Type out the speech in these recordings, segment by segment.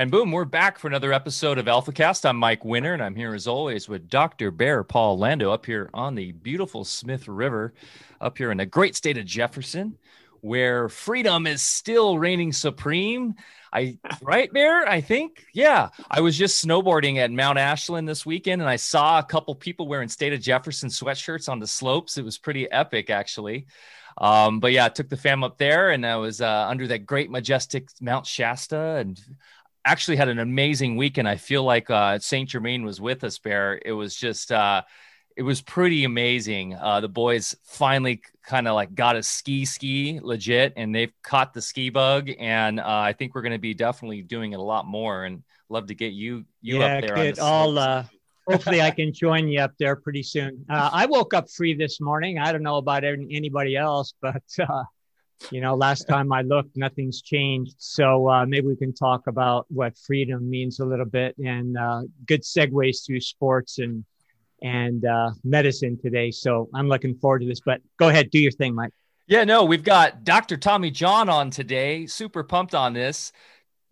And boom, we're back for another episode of AlphaCast. I'm Mike Winter, and I'm here as always with Dr. Bear Paul Lando up here on the beautiful Smith River, up here in the great state of Jefferson, where freedom is still reigning supreme. I right Bear, I think. Yeah. I was just snowboarding at Mount Ashland this weekend and I saw a couple people wearing state of Jefferson sweatshirts on the slopes. It was pretty epic actually. Um, but yeah, I took the fam up there and I was uh, under that great majestic Mount Shasta and actually had an amazing weekend. I feel like uh, Saint Germain was with us, Bear. It was just uh, it was pretty amazing. Uh, the boys finally kind of like got a ski ski legit, and they've caught the ski bug. And uh, I think we're going to be definitely doing it a lot more. And love to get you you yeah, up there. Good. I'll uh, hopefully I can join you up there pretty soon. Uh, I woke up free this morning. I don't know about anybody else, but uh, you know, last time I looked, nothing's changed. So uh, maybe we can talk about what freedom means a little bit and uh, good segues through sports and and uh, medicine today. So I'm looking forward to this. But go ahead, do your thing, Mike. Yeah, no, we've got Dr. Tommy John on today. Super pumped on this.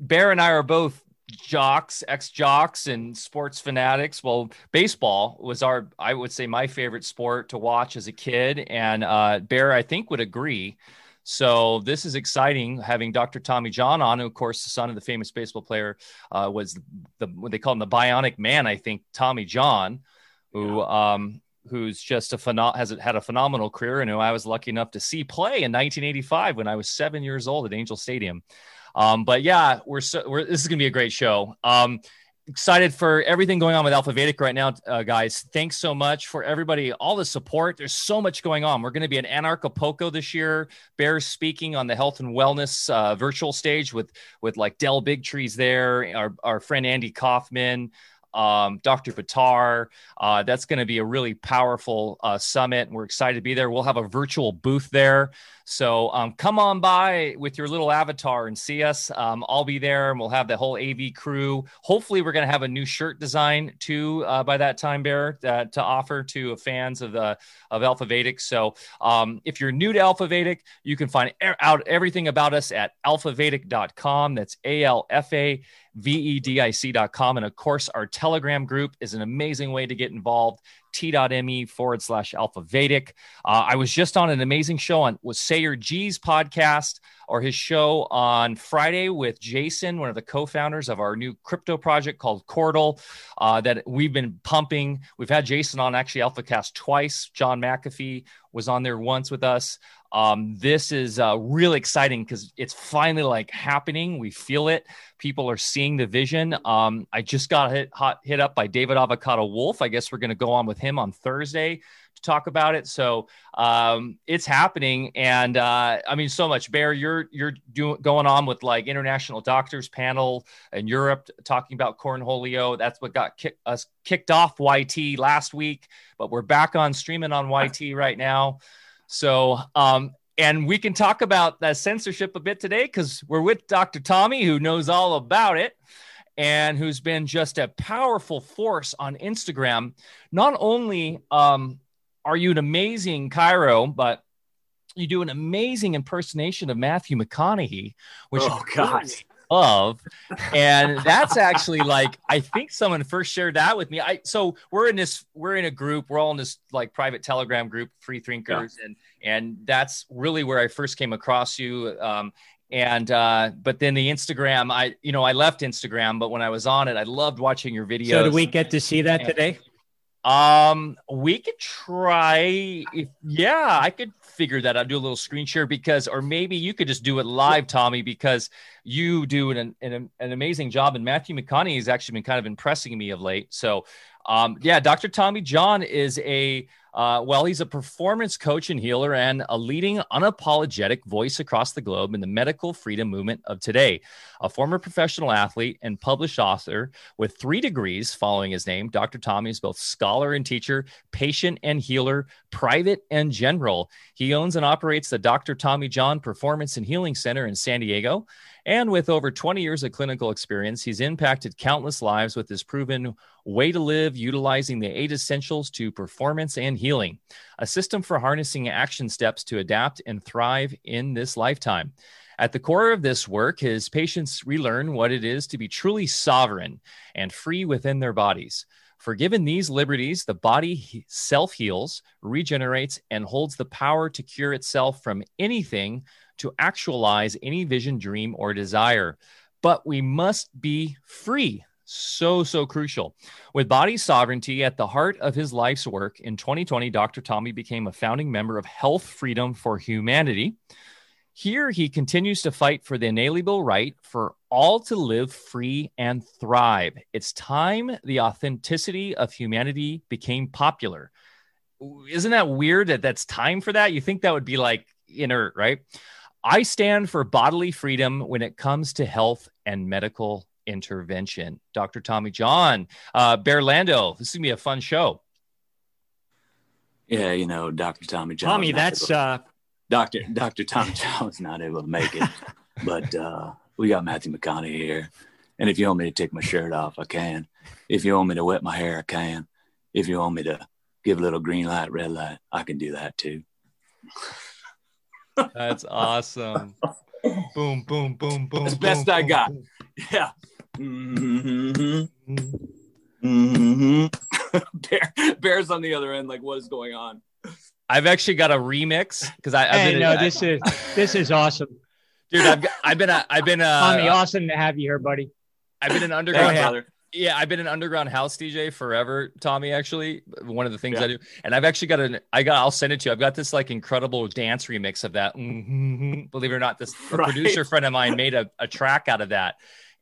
Bear and I are both jocks, ex jocks, and sports fanatics. Well, baseball was our, I would say, my favorite sport to watch as a kid. And uh, Bear, I think, would agree. So this is exciting having Dr. Tommy John on, who, of course, the son of the famous baseball player, uh, was the what they call him the Bionic Man, I think, Tommy John who yeah. um, who's just a phenom- has had a phenomenal career and who I was lucky enough to see play in 1985 when I was seven years old at Angel Stadium. Um, but yeah, we're, so, we're this is gonna be a great show. Um, excited for everything going on with Alpha Vedic right now, uh, guys. Thanks so much for everybody, all the support. There's so much going on. We're going to be at Anarchapulco this year. Bears speaking on the health and wellness uh, virtual stage with with like Del Bigtree there, our our friend Andy Kaufman um, Dr. Batar. Uh, that's going to be a really powerful uh, summit. We're excited to be there. We'll have a virtual booth there. So um, come on by with your little avatar and see us. Um, I'll be there and we'll have the whole AV crew. Hopefully, we're going to have a new shirt design too uh, by that time, Bear, uh, to offer to fans of the of Alpha Vedic. So um, if you're new to Alpha Vedic, you can find out everything about us at alphavedic.com. That's A L F A vedic.com. And of course, our Telegram group is an amazing way to get involved t.me forward slash alpha vedic. Uh, I was just on an amazing show on was Sayer Ji's podcast or his show on Friday with Jason, one of the co-founders of our new crypto project called Cordal, uh, that we've been pumping. We've had Jason on actually AlphaCast twice. John McAfee was on there once with us. Um, this is uh, really exciting because it's finally like happening. We feel it. People are seeing the vision. Um, I just got hit hot, hit up by David Avocado Wolfe. I guess we're going to go on with him on Thursday to talk about it. So um, it's happening, and uh, I mean, so much. Bear, you're you're doing going on with like international doctors panel in Europe talking about cornholio. That's what got kick, us kicked off YT last week, but we're back on streaming on YT right now. So um, and we can talk about that censorship a bit today because we're with Dr. Tommy, who knows all about it and who's been just a powerful force on Instagram. Not only um, are you an amazing chiro, but you do an amazing impersonation of Matthew McConaughey, which oh god. Love, and that's actually like I think someone first shared that with me. I so we're in this we're in a group we're all in this like private Telegram group, Free Thinkers, yeah. and and that's really where I first came across you. Um, and uh, but then the Instagram, I you know I left Instagram, but when I was on it, I loved watching your videos. So do we get to see that today? Um, we could try. If, yeah, I could figure that out. Do a little screen share because, or maybe you could just do it live, Tommy, because you do an an, an amazing job. And Matthew McConaughey has actually been kind of impressing me of late. So, um, yeah, Dr. Tommy John is a uh, well, he's a performance coach and healer and a leading unapologetic voice across the globe in the medical freedom movement of today. A former professional athlete and published author with three degrees following his name, Dr. Tommy is both scholar and teacher, patient and healer, private and general. He owns and operates the Dr. Tommy John Performance and Healing Center in San Diego and with over 20 years of clinical experience, he's impacted countless lives with his proven way to live, utilizing the eight essentials to performance and healing, a system for harnessing action steps to adapt and thrive in this lifetime. At the core of this work, his patients relearn what it is to be truly sovereign and free within their bodies. For given these liberties, the body self heals, regenerates, and holds the power to cure itself from anything to actualize any vision, dream, or desire. But we must be free. So, so crucial. With body sovereignty at the heart of his life's work, in 2020, Dr. Tommy became a founding member of Health Freedom for Humanity. Here, he continues to fight for the inalienable right for all to live free and thrive. It's time the authenticity of humanity became popular. Isn't that weird that that's time for that? You think that would be like inert, right? I stand for bodily freedom when it comes to health and medical intervention. Dr. Tommy John, uh, Bear Lando, this is gonna be a fun show. Yeah, you know, Dr. Tommy John. Tommy, that's uh, Doctor Doctor Tommy John was not able to make it, but uh, we got Matthew McConaughey here, and if you want me to take my shirt off, I can. If you want me to wet my hair, I can. If you want me to give a little green light, red light, I can do that too. That's awesome. boom, boom, boom, boom. That's best boom, I got. Boom. Yeah. Mm-hmm. Mm-hmm. Bear, bears on the other end, like what is going on? I've actually got a remix because I. I've hey, been no, in, this I, is this is awesome, dude. I've I've been a, I've been a Tommy. Awesome to have you here, buddy. I've been an underground. Yeah, I've been an underground house DJ forever, Tommy. Actually, one of the things yeah. I do, and I've actually got an. I got. I'll send it to you. I've got this like incredible dance remix of that. Mm-hmm. Believe it or not, this right. producer friend of mine made a, a track out of that,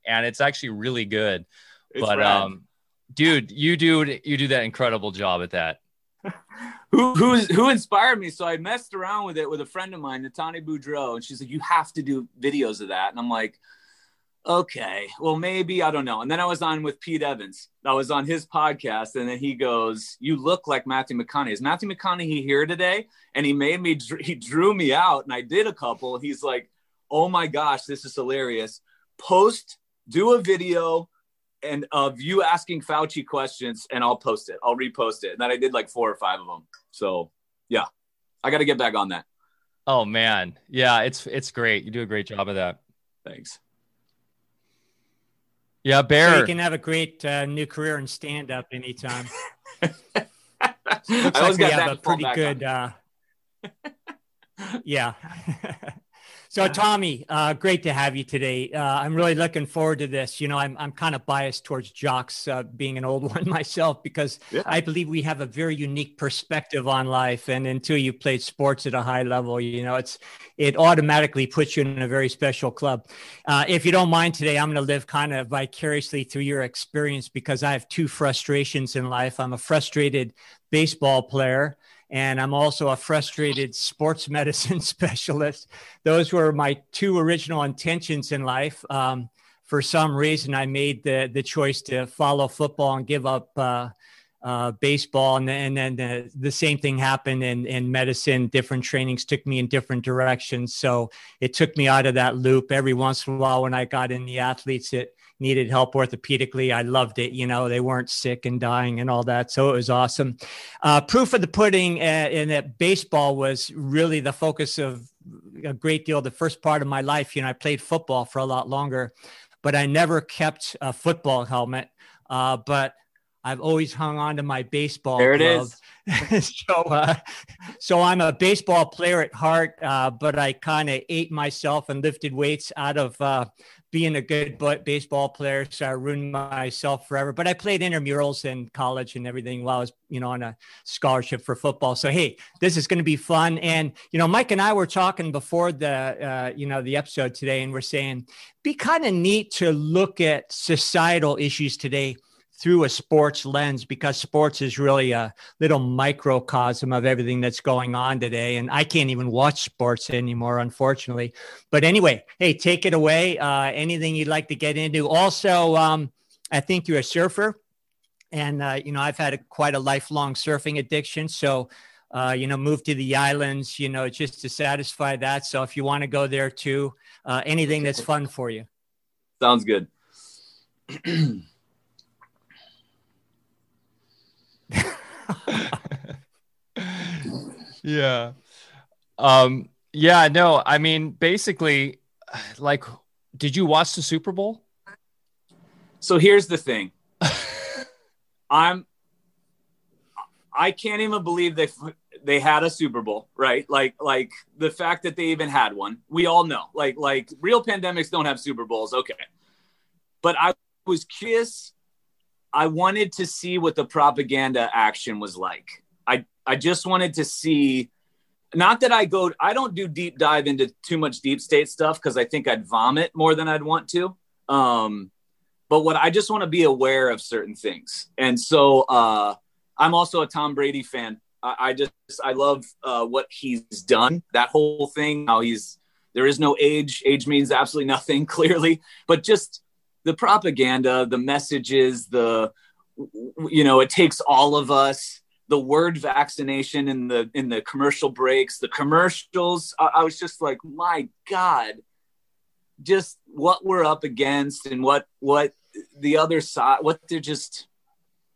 and it's actually really good. It's but rad. um, dude, you do you do that incredible job at that. who who who inspired me? So I messed around with it with a friend of mine, Natani Boudreau, and she's like, "You have to do videos of that," and I'm like okay, well, maybe, I don't know. And then I was on with Pete Evans. I was on his podcast, and then he goes, You look like Matthew McConaughey. Is Matthew McConaughey here today? And he made me, he drew me out, and I did a couple. He's like, Oh my gosh, this is hilarious. Post, do a video and of you asking Fauci questions, and I'll post it. I'll repost it. And then I did like four or five of them. So, yeah, I got to get back on that. Oh man, yeah, it's it's great. You do a great job of that. Thanks. Yeah, Bear. So you can have a great uh, new career in stand up anytime. Looks like we have a pretty good. Uh, yeah. So, Tommy, uh, great to have you today. Uh, I'm really looking forward to this. You know, I'm, I'm kind of biased towards jocks, uh, being an old one myself, because yeah. I believe we have a very unique perspective on life. And until you played sports at a high level, you know, it's it automatically puts you in a very special club. Uh, if you don't mind today, I'm going to live kind of vicariously through your experience because I have two frustrations in life. I'm a frustrated baseball player and I'm also a frustrated sports medicine specialist. Those were my two original intentions in life. Um, for some reason, I made the the choice to follow football and give up uh, uh, baseball, and, and then the, the, same thing happened in in medicine. Different trainings took me in different directions, so it took me out of that loop. Every once in a while, when I got in the athletes, it needed help orthopedically. I loved it. You know, they weren't sick and dying and all that. So it was awesome. Uh, proof of the pudding uh, in that baseball was really the focus of a great deal. The first part of my life, you know, I played football for a lot longer, but I never kept a football helmet. Uh, but I've always hung on to my baseball there it is. so, uh, so I'm a baseball player at heart, uh, but I kind of ate myself and lifted weights out of uh, being a good baseball player. So I ruined myself forever. But I played intramurals in college and everything while I was, you know, on a scholarship for football. So hey, this is going to be fun. And you know, Mike and I were talking before the, uh, you know, the episode today, and we're saying be kind of neat to look at societal issues today through a sports lens because sports is really a little microcosm of everything that's going on today. And I can't even watch sports anymore, unfortunately. But anyway, hey, take it away. Uh, anything you'd like to get into? Also, um, I think you're a surfer. And, uh, you know, I've had a, quite a lifelong surfing addiction. So, uh, you know, move to the islands, you know, just to satisfy that. So if you want to go there too, uh, anything that's fun for you. Sounds good. yeah. Um, yeah, no, I mean, basically, like, did you watch the Super Bowl? So here's the thing. I'm I can't even believe they they had a Super Bowl, right? Like like the fact that they even had one. We all know. Like like real pandemics don't have Super Bowls, okay. But I was curious I wanted to see what the propaganda action was like. I I just wanted to see not that I go I don't do deep dive into too much deep state stuff cuz I think I'd vomit more than I'd want to. Um but what I just want to be aware of certain things. And so uh I'm also a Tom Brady fan. I, I just I love uh, what he's done. That whole thing. How he's there is no age. Age means absolutely nothing. Clearly, but just the propaganda, the messages, the you know, it takes all of us. The word vaccination in the in the commercial breaks, the commercials. I, I was just like, my God, just what we're up against and what what the other side, what they're just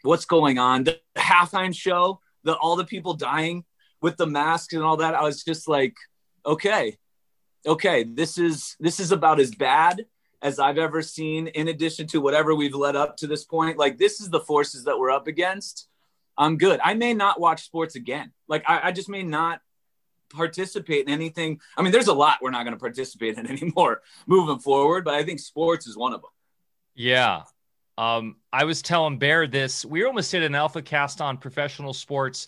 what's going on. The halftime show, the all the people dying with the masks and all that. I was just like, okay, okay, this is this is about as bad as I've ever seen. In addition to whatever we've led up to this point, like this is the forces that we're up against. I'm good. I may not watch sports again. Like I, I just may not participate in anything. I mean, there's a lot we're not going to participate in anymore moving forward, but I think sports is one of them. Yeah, um, I was telling Bear this. We almost did an alpha cast on professional sports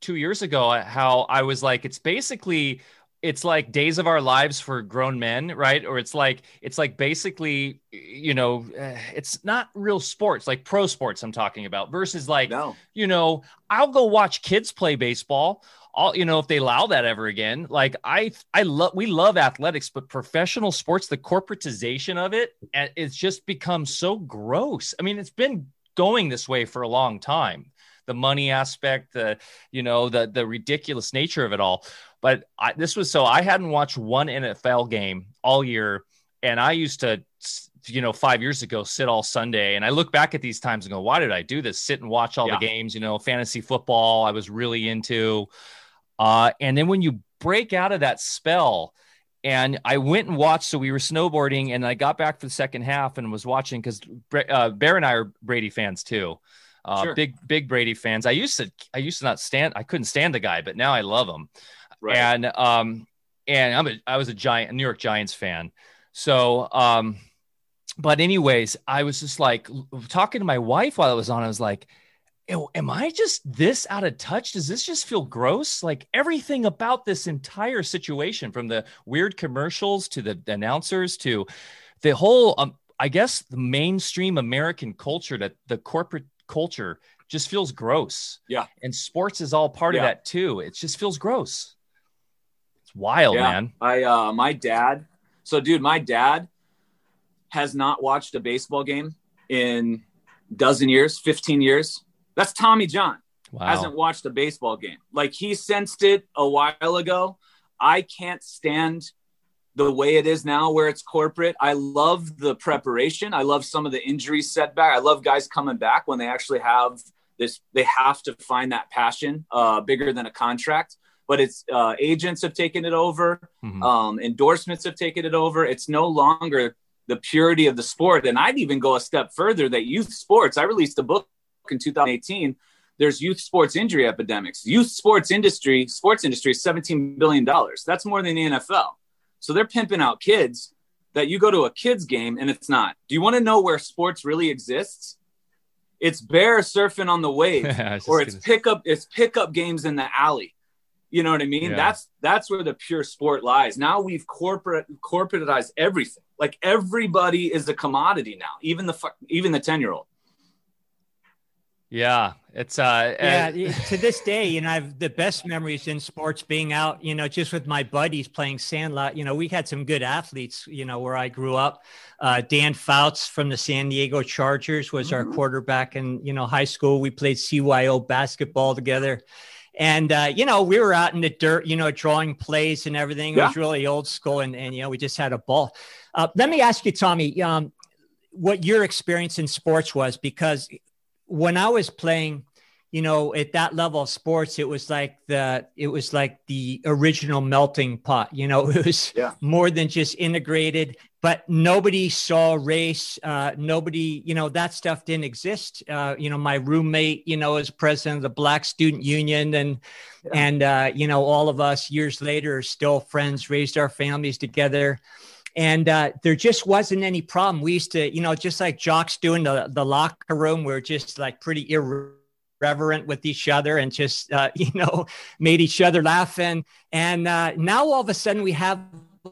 two years ago. How I was like, it's basically it's like days of our lives for grown men right? Or it's like it's like basically you know uh, it's not real sports like pro sports i'm talking about versus like no. you know i'll go watch kids play baseball. All you know if they allow that ever again like i i love we love athletics but professional sports the corporatization of it it's just become so gross. I mean it's been going this way for a long time. The money aspect the you know the the ridiculous nature of it all but I, this was so i hadn't watched one nfl game all year and i used to you know, five years ago, sit all Sunday. And I look back at these times and go, why did I do this? Sit and watch all yeah. the games, you know, fantasy football, I was really into. Uh, and then when you break out of that spell, and I went and watched. So we were snowboarding, and I got back for the second half and was watching because uh, Bear and I are Brady fans too. Uh, sure. Big big Brady fans. I used to I used to not stand. I couldn't stand the guy, but now I love him. Right. And um and I'm a I was a giant a New York Giants fan. So um, but anyways, I was just like talking to my wife while I was on. I was like, am I just this out of touch? Does this just feel gross? Like everything about this entire situation, from the weird commercials to the announcers to the whole, um, I guess, the mainstream American culture, that the corporate culture just feels gross. Yeah. And sports is all part yeah. of that too. It just feels gross. It's wild, yeah. man. I, uh, my dad, so dude, my dad has not watched a baseball game in dozen years, 15 years that's Tommy John. Wow. Hasn't watched a baseball game. Like he sensed it a while ago. I can't stand the way it is now where it's corporate. I love the preparation. I love some of the injury setback. I love guys coming back when they actually have this, they have to find that passion uh, bigger than a contract. But it's uh, agents have taken it over, mm-hmm. um, endorsements have taken it over. It's no longer the purity of the sport. And I'd even go a step further that youth sports, I released a book in 2018 there's youth sports injury epidemics. Youth sports industry, sports industry is $17 billion. That's more than the NFL. So they're pimping out kids that you go to a kids game and it's not. Do you want to know where sports really exists? It's bear surfing on the wave or it's pickup it's pickup games in the alley. You know what I mean? Yeah. That's that's where the pure sport lies. Now we've corporate corporatized everything. Like everybody is a commodity now, even the even the 10-year-old. Yeah, it's uh yeah. to this day, you know, I have the best memories in sports being out. You know, just with my buddies playing sandlot. You know, we had some good athletes. You know, where I grew up. Uh, Dan Fouts from the San Diego Chargers was mm-hmm. our quarterback in you know high school. We played CYO basketball together. And uh, you know, we were out in the dirt, you know, drawing plays and everything. It yeah. was really old school, and, and you know, we just had a ball. Uh, let me ask you, Tommy, um, what your experience in sports was, because when I was playing, you know, at that level of sports, it was like the it was like the original melting pot. You know, it was yeah. more than just integrated. But nobody saw race. Uh, nobody, you know, that stuff didn't exist. Uh, you know, my roommate, you know, is president of the Black Student Union, and yeah. and uh, you know, all of us years later are still friends, raised our families together and uh, there just wasn't any problem. We used to, you know, just like jocks doing the the locker room, we are just like pretty irreverent with each other and just uh, you know made each other laugh and and uh, now all of a sudden we have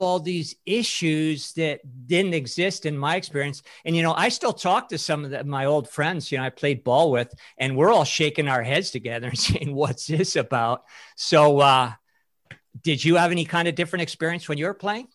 all these issues that didn't exist in my experience. And you know i still talk to some of the, my old friends you know i played ball with and we're all shaking our heads together and saying what's this about? So uh did you have any kind of different experience when you were playing?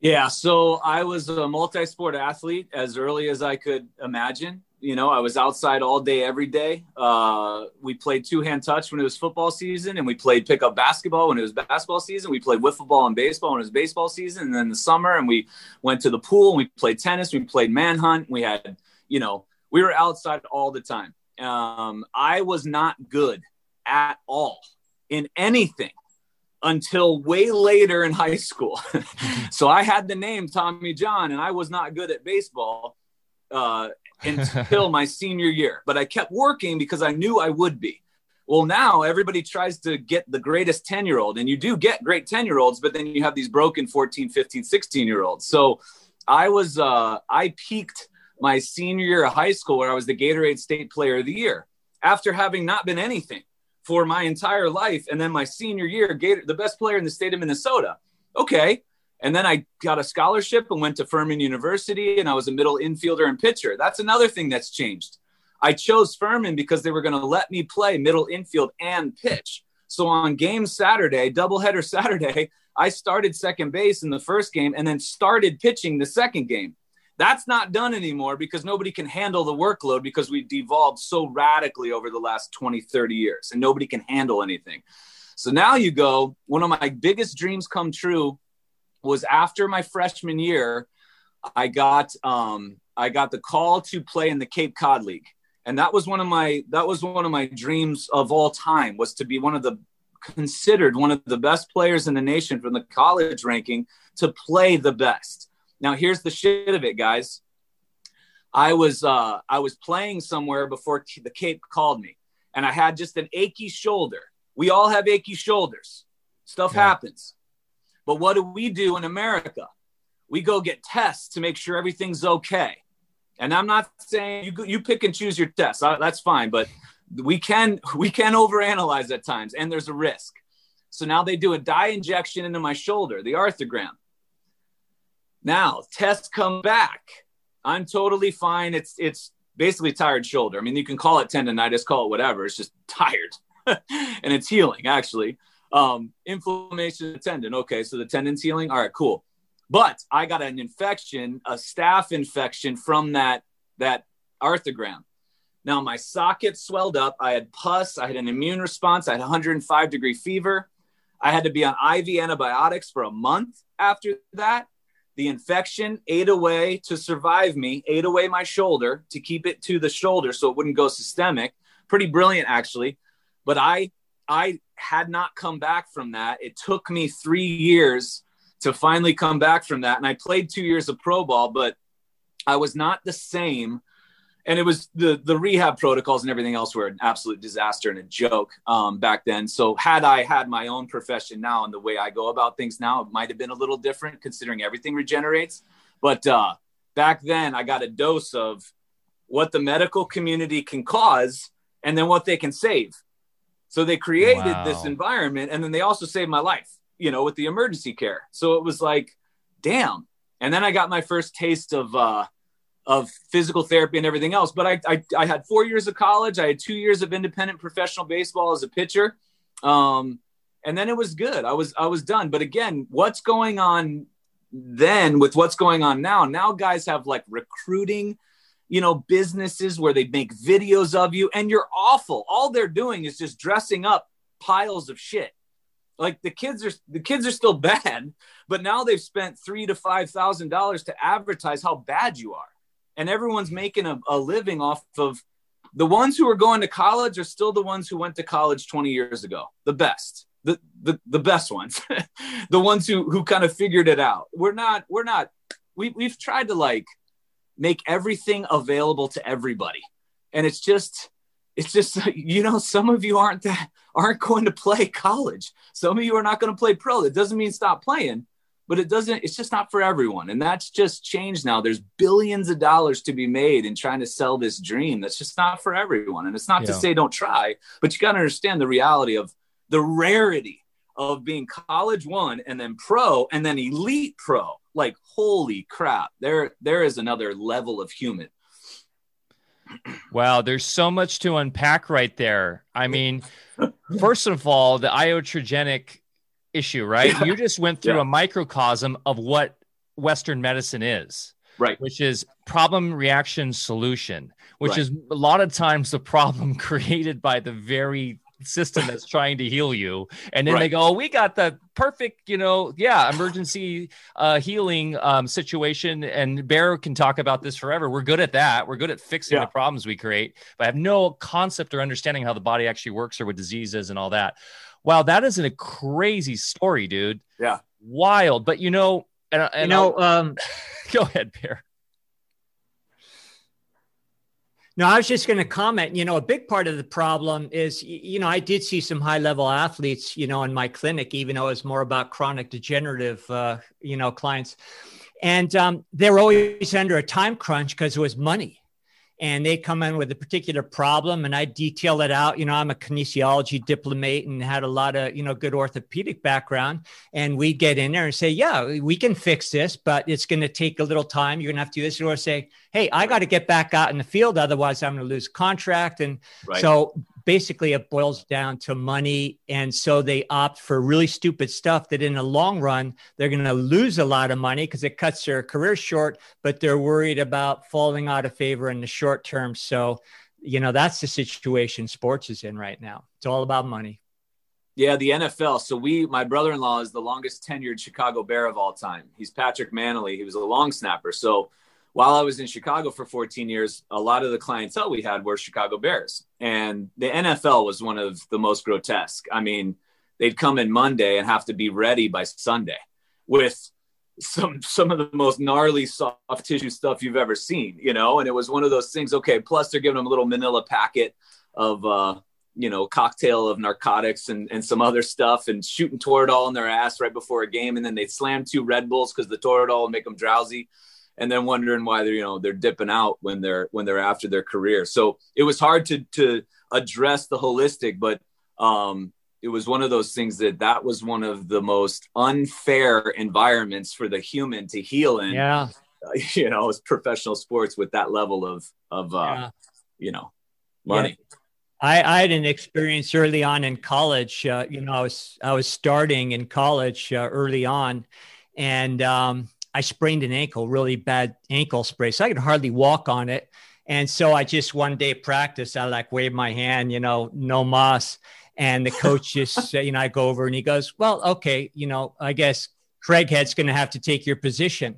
Yeah so i was a multi-sport athlete as early as i could imagine you know, I was outside all day, every day. Uh, we played two hand touch when it was football season, and we played pickup basketball when it was basketball season. We played wiffle ball and baseball when it was baseball season, and then the summer, and we went to the pool and we played tennis. We played manhunt. We had, you know, we were outside all the time. Um, I was not good at all in anything until way later in high school. so I had the name Tommy John, and I was not good at baseball. Uh, until my senior year. But I kept working because I knew I would be. Well, now everybody tries to get the greatest 10 year old, and you do get great 10 year olds, but then you have these broken 14, 15, 16 year olds. So I was, uh, I peaked my senior year of high school where I was the Gatorade State Player of the Year after having not been anything for my entire life. And then my senior year, Gator, the best player in the state of Minnesota. Okay, and then I got a scholarship and went to Furman University, and I was a middle infielder and pitcher. That's another thing that's changed. I chose Furman because they were going to let me play middle infield and pitch. So on game Saturday, doubleheader Saturday, I started second base in the first game and then started pitching the second game. That's not done anymore because nobody can handle the workload because we've devolved so radically over the last 20, 30 years and nobody can handle anything. So now you go, one of my biggest dreams come true was after my freshman year, I got um, I got the call to play in the Cape Cod League, and that was one of my that was one of my dreams of all time was to be one of the considered one of the best players in the nation from the college ranking to play the best. Now here's the shit of it, guys. I was uh, I was playing somewhere before the Cape called me, and I had just an achy shoulder. We all have achy shoulders. Stuff yeah. happens. But what do we do in America? We go get tests to make sure everything's okay. And I'm not saying you you pick and choose your tests. That's fine, but we can we can overanalyze at times, and there's a risk. So now they do a dye injection into my shoulder, the arthrogram. Now tests come back. I'm totally fine. It's it's basically tired shoulder. I mean, you can call it tendonitis, call it whatever. It's just tired, and it's healing actually. Um, inflammation of the tendon. Okay, so the tendon's healing. All right, cool. But I got an infection, a staph infection from that that arthrogram. Now my socket swelled up. I had pus. I had an immune response. I had 105 degree fever. I had to be on IV antibiotics for a month after that. The infection ate away to survive me, ate away my shoulder to keep it to the shoulder so it wouldn't go systemic. Pretty brilliant, actually. But I I had not come back from that. It took me three years to finally come back from that. And I played two years of pro ball, but I was not the same. And it was the the rehab protocols and everything else were an absolute disaster and a joke um, back then. So had I had my own profession now and the way I go about things now, it might have been a little different considering everything regenerates. But uh, back then, I got a dose of what the medical community can cause and then what they can save. So they created wow. this environment and then they also saved my life, you know, with the emergency care. So it was like, damn. And then I got my first taste of uh of physical therapy and everything else. But I, I, I had four years of college. I had two years of independent professional baseball as a pitcher. Um, and then it was good. I was I was done. But again, what's going on then with what's going on now? Now guys have like recruiting you know, businesses where they make videos of you and you're awful. All they're doing is just dressing up piles of shit. Like the kids are the kids are still bad, but now they've spent three to five thousand dollars to advertise how bad you are. And everyone's making a, a living off of the ones who are going to college are still the ones who went to college 20 years ago. The best, the the, the best ones, the ones who who kind of figured it out. We're not we're not we we've tried to like make everything available to everybody, and it's just it's just you know some of you aren't that aren't going to play college. Some of you are not going to play pro. That doesn't mean stop playing but it doesn't it's just not for everyone and that's just changed now there's billions of dollars to be made in trying to sell this dream that's just not for everyone and it's not yeah. to say don't try but you got to understand the reality of the rarity of being college one and then pro and then elite pro like holy crap there there is another level of human wow there's so much to unpack right there i mean first of all the iatrogenic issue, right? Yeah. You just went through yeah. a microcosm of what Western medicine is. Right. Which is problem, reaction, solution, which right. is a lot of times the problem created by the very system that's trying to heal you. And then right. they go, oh, we got the perfect, you know, yeah, emergency uh, healing um, situation. And Bear can talk about this forever. We're good at that. We're good at fixing yeah. the problems we create, but I have no concept or understanding how the body actually works or what diseases and all that. Wow, that isn't a crazy story, dude. Yeah, wild. But you know, and, and you know, um, go ahead, Bear. No, I was just going to comment. You know, a big part of the problem is, you know, I did see some high level athletes, you know, in my clinic, even though it was more about chronic degenerative, uh, you know, clients. And um, they were always under a time crunch because it was money and they come in with a particular problem and I detail it out. You know, I'm a kinesiology diplomate and had a lot of, you know, good orthopedic background. And we get in there and say, yeah, we can fix this, but it's going to take a little time. You're going to have to do this or say, hey, I got to get back out in the field. Otherwise, I'm going to lose contract. And right. so basically it boils down to money. And so they opt for really stupid stuff that in the long run, they're going to lose a lot of money because it cuts their career short, but they're worried about falling out of favor in the short term. So, you know, that's the situation sports is in right now. It's all about money. Yeah, the NFL. So we, my brother-in-law is the longest tenured Chicago Bear of all time. He's Patrick Mannelly. He was a long snapper. So while I was in Chicago for 14 years, a lot of the clientele we had were Chicago Bears. And the NFL was one of the most grotesque. I mean, they'd come in Monday and have to be ready by Sunday with some some of the most gnarly soft tissue stuff you've ever seen, you know. And it was one of those things. Okay, plus they're giving them a little Manila packet of uh, you know cocktail of narcotics and and some other stuff, and shooting Toradol in their ass right before a game, and then they'd slam two Red Bulls because the Toradol would make them drowsy and then wondering why they're you know they're dipping out when they're when they're after their career so it was hard to to address the holistic but um it was one of those things that that was one of the most unfair environments for the human to heal in yeah you know as professional sports with that level of of uh yeah. you know money yeah. I, I had an experience early on in college. Uh, you know, I was I was starting in college uh, early on, and um, I sprained an ankle, really bad ankle sprain. So I could hardly walk on it. And so I just one day practice, I like wave my hand, you know, no moss. And the coach just, you know, I go over and he goes, well, okay, you know, I guess Craighead's going to have to take your position.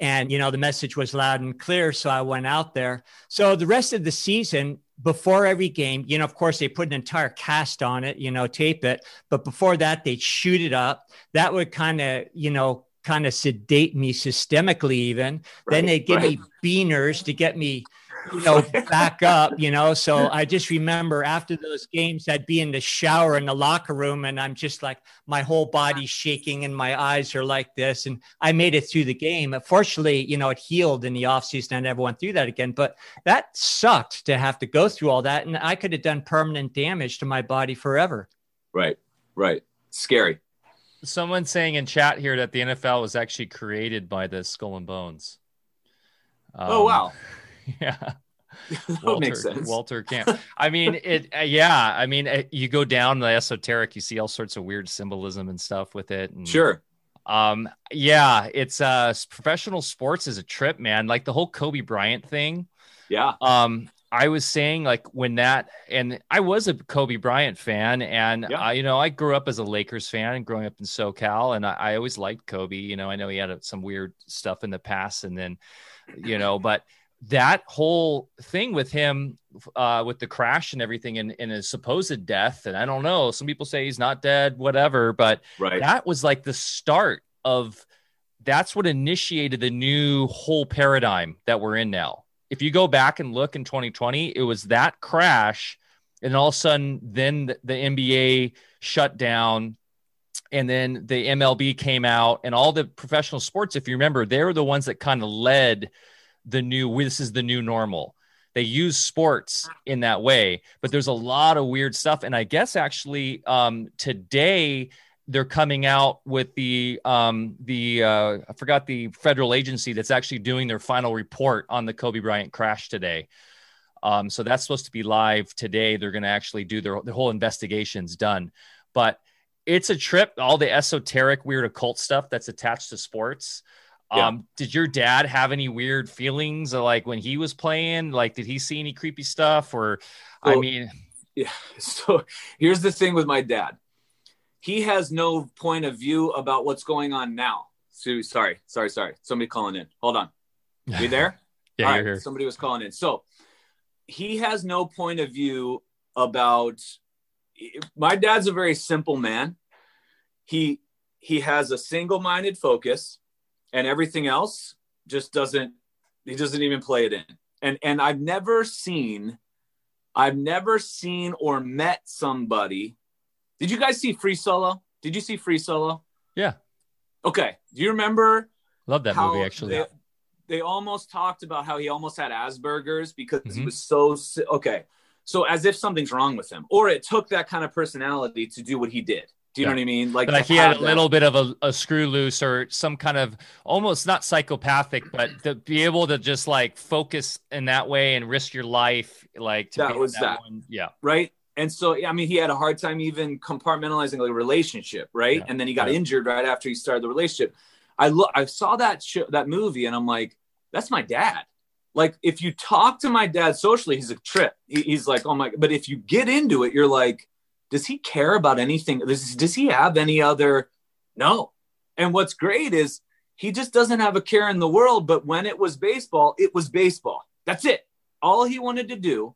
And, you know, the message was loud and clear. So I went out there. So the rest of the season, before every game, you know, of course, they put an entire cast on it, you know, tape it. But before that, they'd shoot it up. That would kind of, you know, kind of sedate me systemically even. Right, then they give right. me beaners to get me you know back up you know? So i just remember after those games i'd be in the shower in the locker room and i'm just like my whole body's shaking and my eyes are like this. And i made it through the game. Fortunately you know it healed in the offseason i never went through that again. But that sucked to have to go through all that. And i could have done permanent damage to my body forever. Right right. Scary Someone saying in chat here that the NFL was actually created by the Skull and Bones. Um, oh wow! Yeah. that Walter, makes sense. Walter Camp. I mean, it. Uh, yeah. I mean, uh, you go down the esoteric, you see all sorts of weird symbolism and stuff with it. And, sure. Um. Yeah. It's uh. Professional sports is a trip, man. Like the whole Kobe Bryant thing. Yeah. Um. I was saying like when that, and I was a Kobe Bryant fan, and yeah. I, you know, I grew up as a Lakers fan, growing up in SoCal, and I, I always liked Kobe. You know, I know he had some weird stuff in the past, and then, you know, but that whole thing with him, uh, with the crash and everything, and, and his supposed death, and I don't know. Some people say he's not dead, whatever, but Right. that was like the start of that's what initiated the new whole paradigm that we're in now. If you go back and look in 2020, it was that crash, and all of a sudden, then the, the NBA shut down, and then the MLB came out, and all the professional sports. If you remember, they were the ones that kind of led the new. This is the new normal. They use sports in that way, but there's a lot of weird stuff, and I guess actually um, today they're coming out with the um, the uh, I forgot the federal agency that's actually doing their final report on the Kobe Bryant crash today. Um, so that's supposed to be live today. They're going to actually do their the whole investigation's done, but it's a trip. All the esoteric, weird occult stuff that's attached to sports. Yeah. Um, did your dad have any weird feelings like when he was playing? Like, did he see any creepy stuff? Or, I mean, Yeah. So here's the thing with my dad. He has no point of view about what's going on now. So, sorry, sorry, sorry. Somebody calling in. Hold on. We there? yeah, All you're right, here. Somebody was calling in. So he has no point of view about my dad's a very simple man. He he has a single-minded focus and everything else just doesn't he doesn't even play it in. And and I've never seen I've never seen or met somebody. Did you guys see Free Solo? Did you see Free Solo? Yeah. Okay. Do you remember Love that movie, actually. They, they almost talked about how he almost had Asperger's because he Mhm. was so okay. So as if something's wrong with him, or it took that kind of personality to do what he did. Do you Yeah. know what I mean? Like, like he had a little bit of a, a screw loose or some kind of almost not psychopathic, but to be able to just like focus in that way and risk your life, like to That was that. one. Yeah. right? And so, I mean, he had a hard time even compartmentalizing a relationship, right? Yeah. And then he got Yeah. injured right after he started the relationship. I look, I saw that show, that movie, and I'm like, that's my dad. Like, if you talk to my dad socially, he's a trip. He- he's like, oh my, god, but if you get into it, you're like, does he care about anything? Does, does he have any other? No. And what's great is he just doesn't have a care in the world. But when it was baseball, it was baseball. That's it. All he wanted to do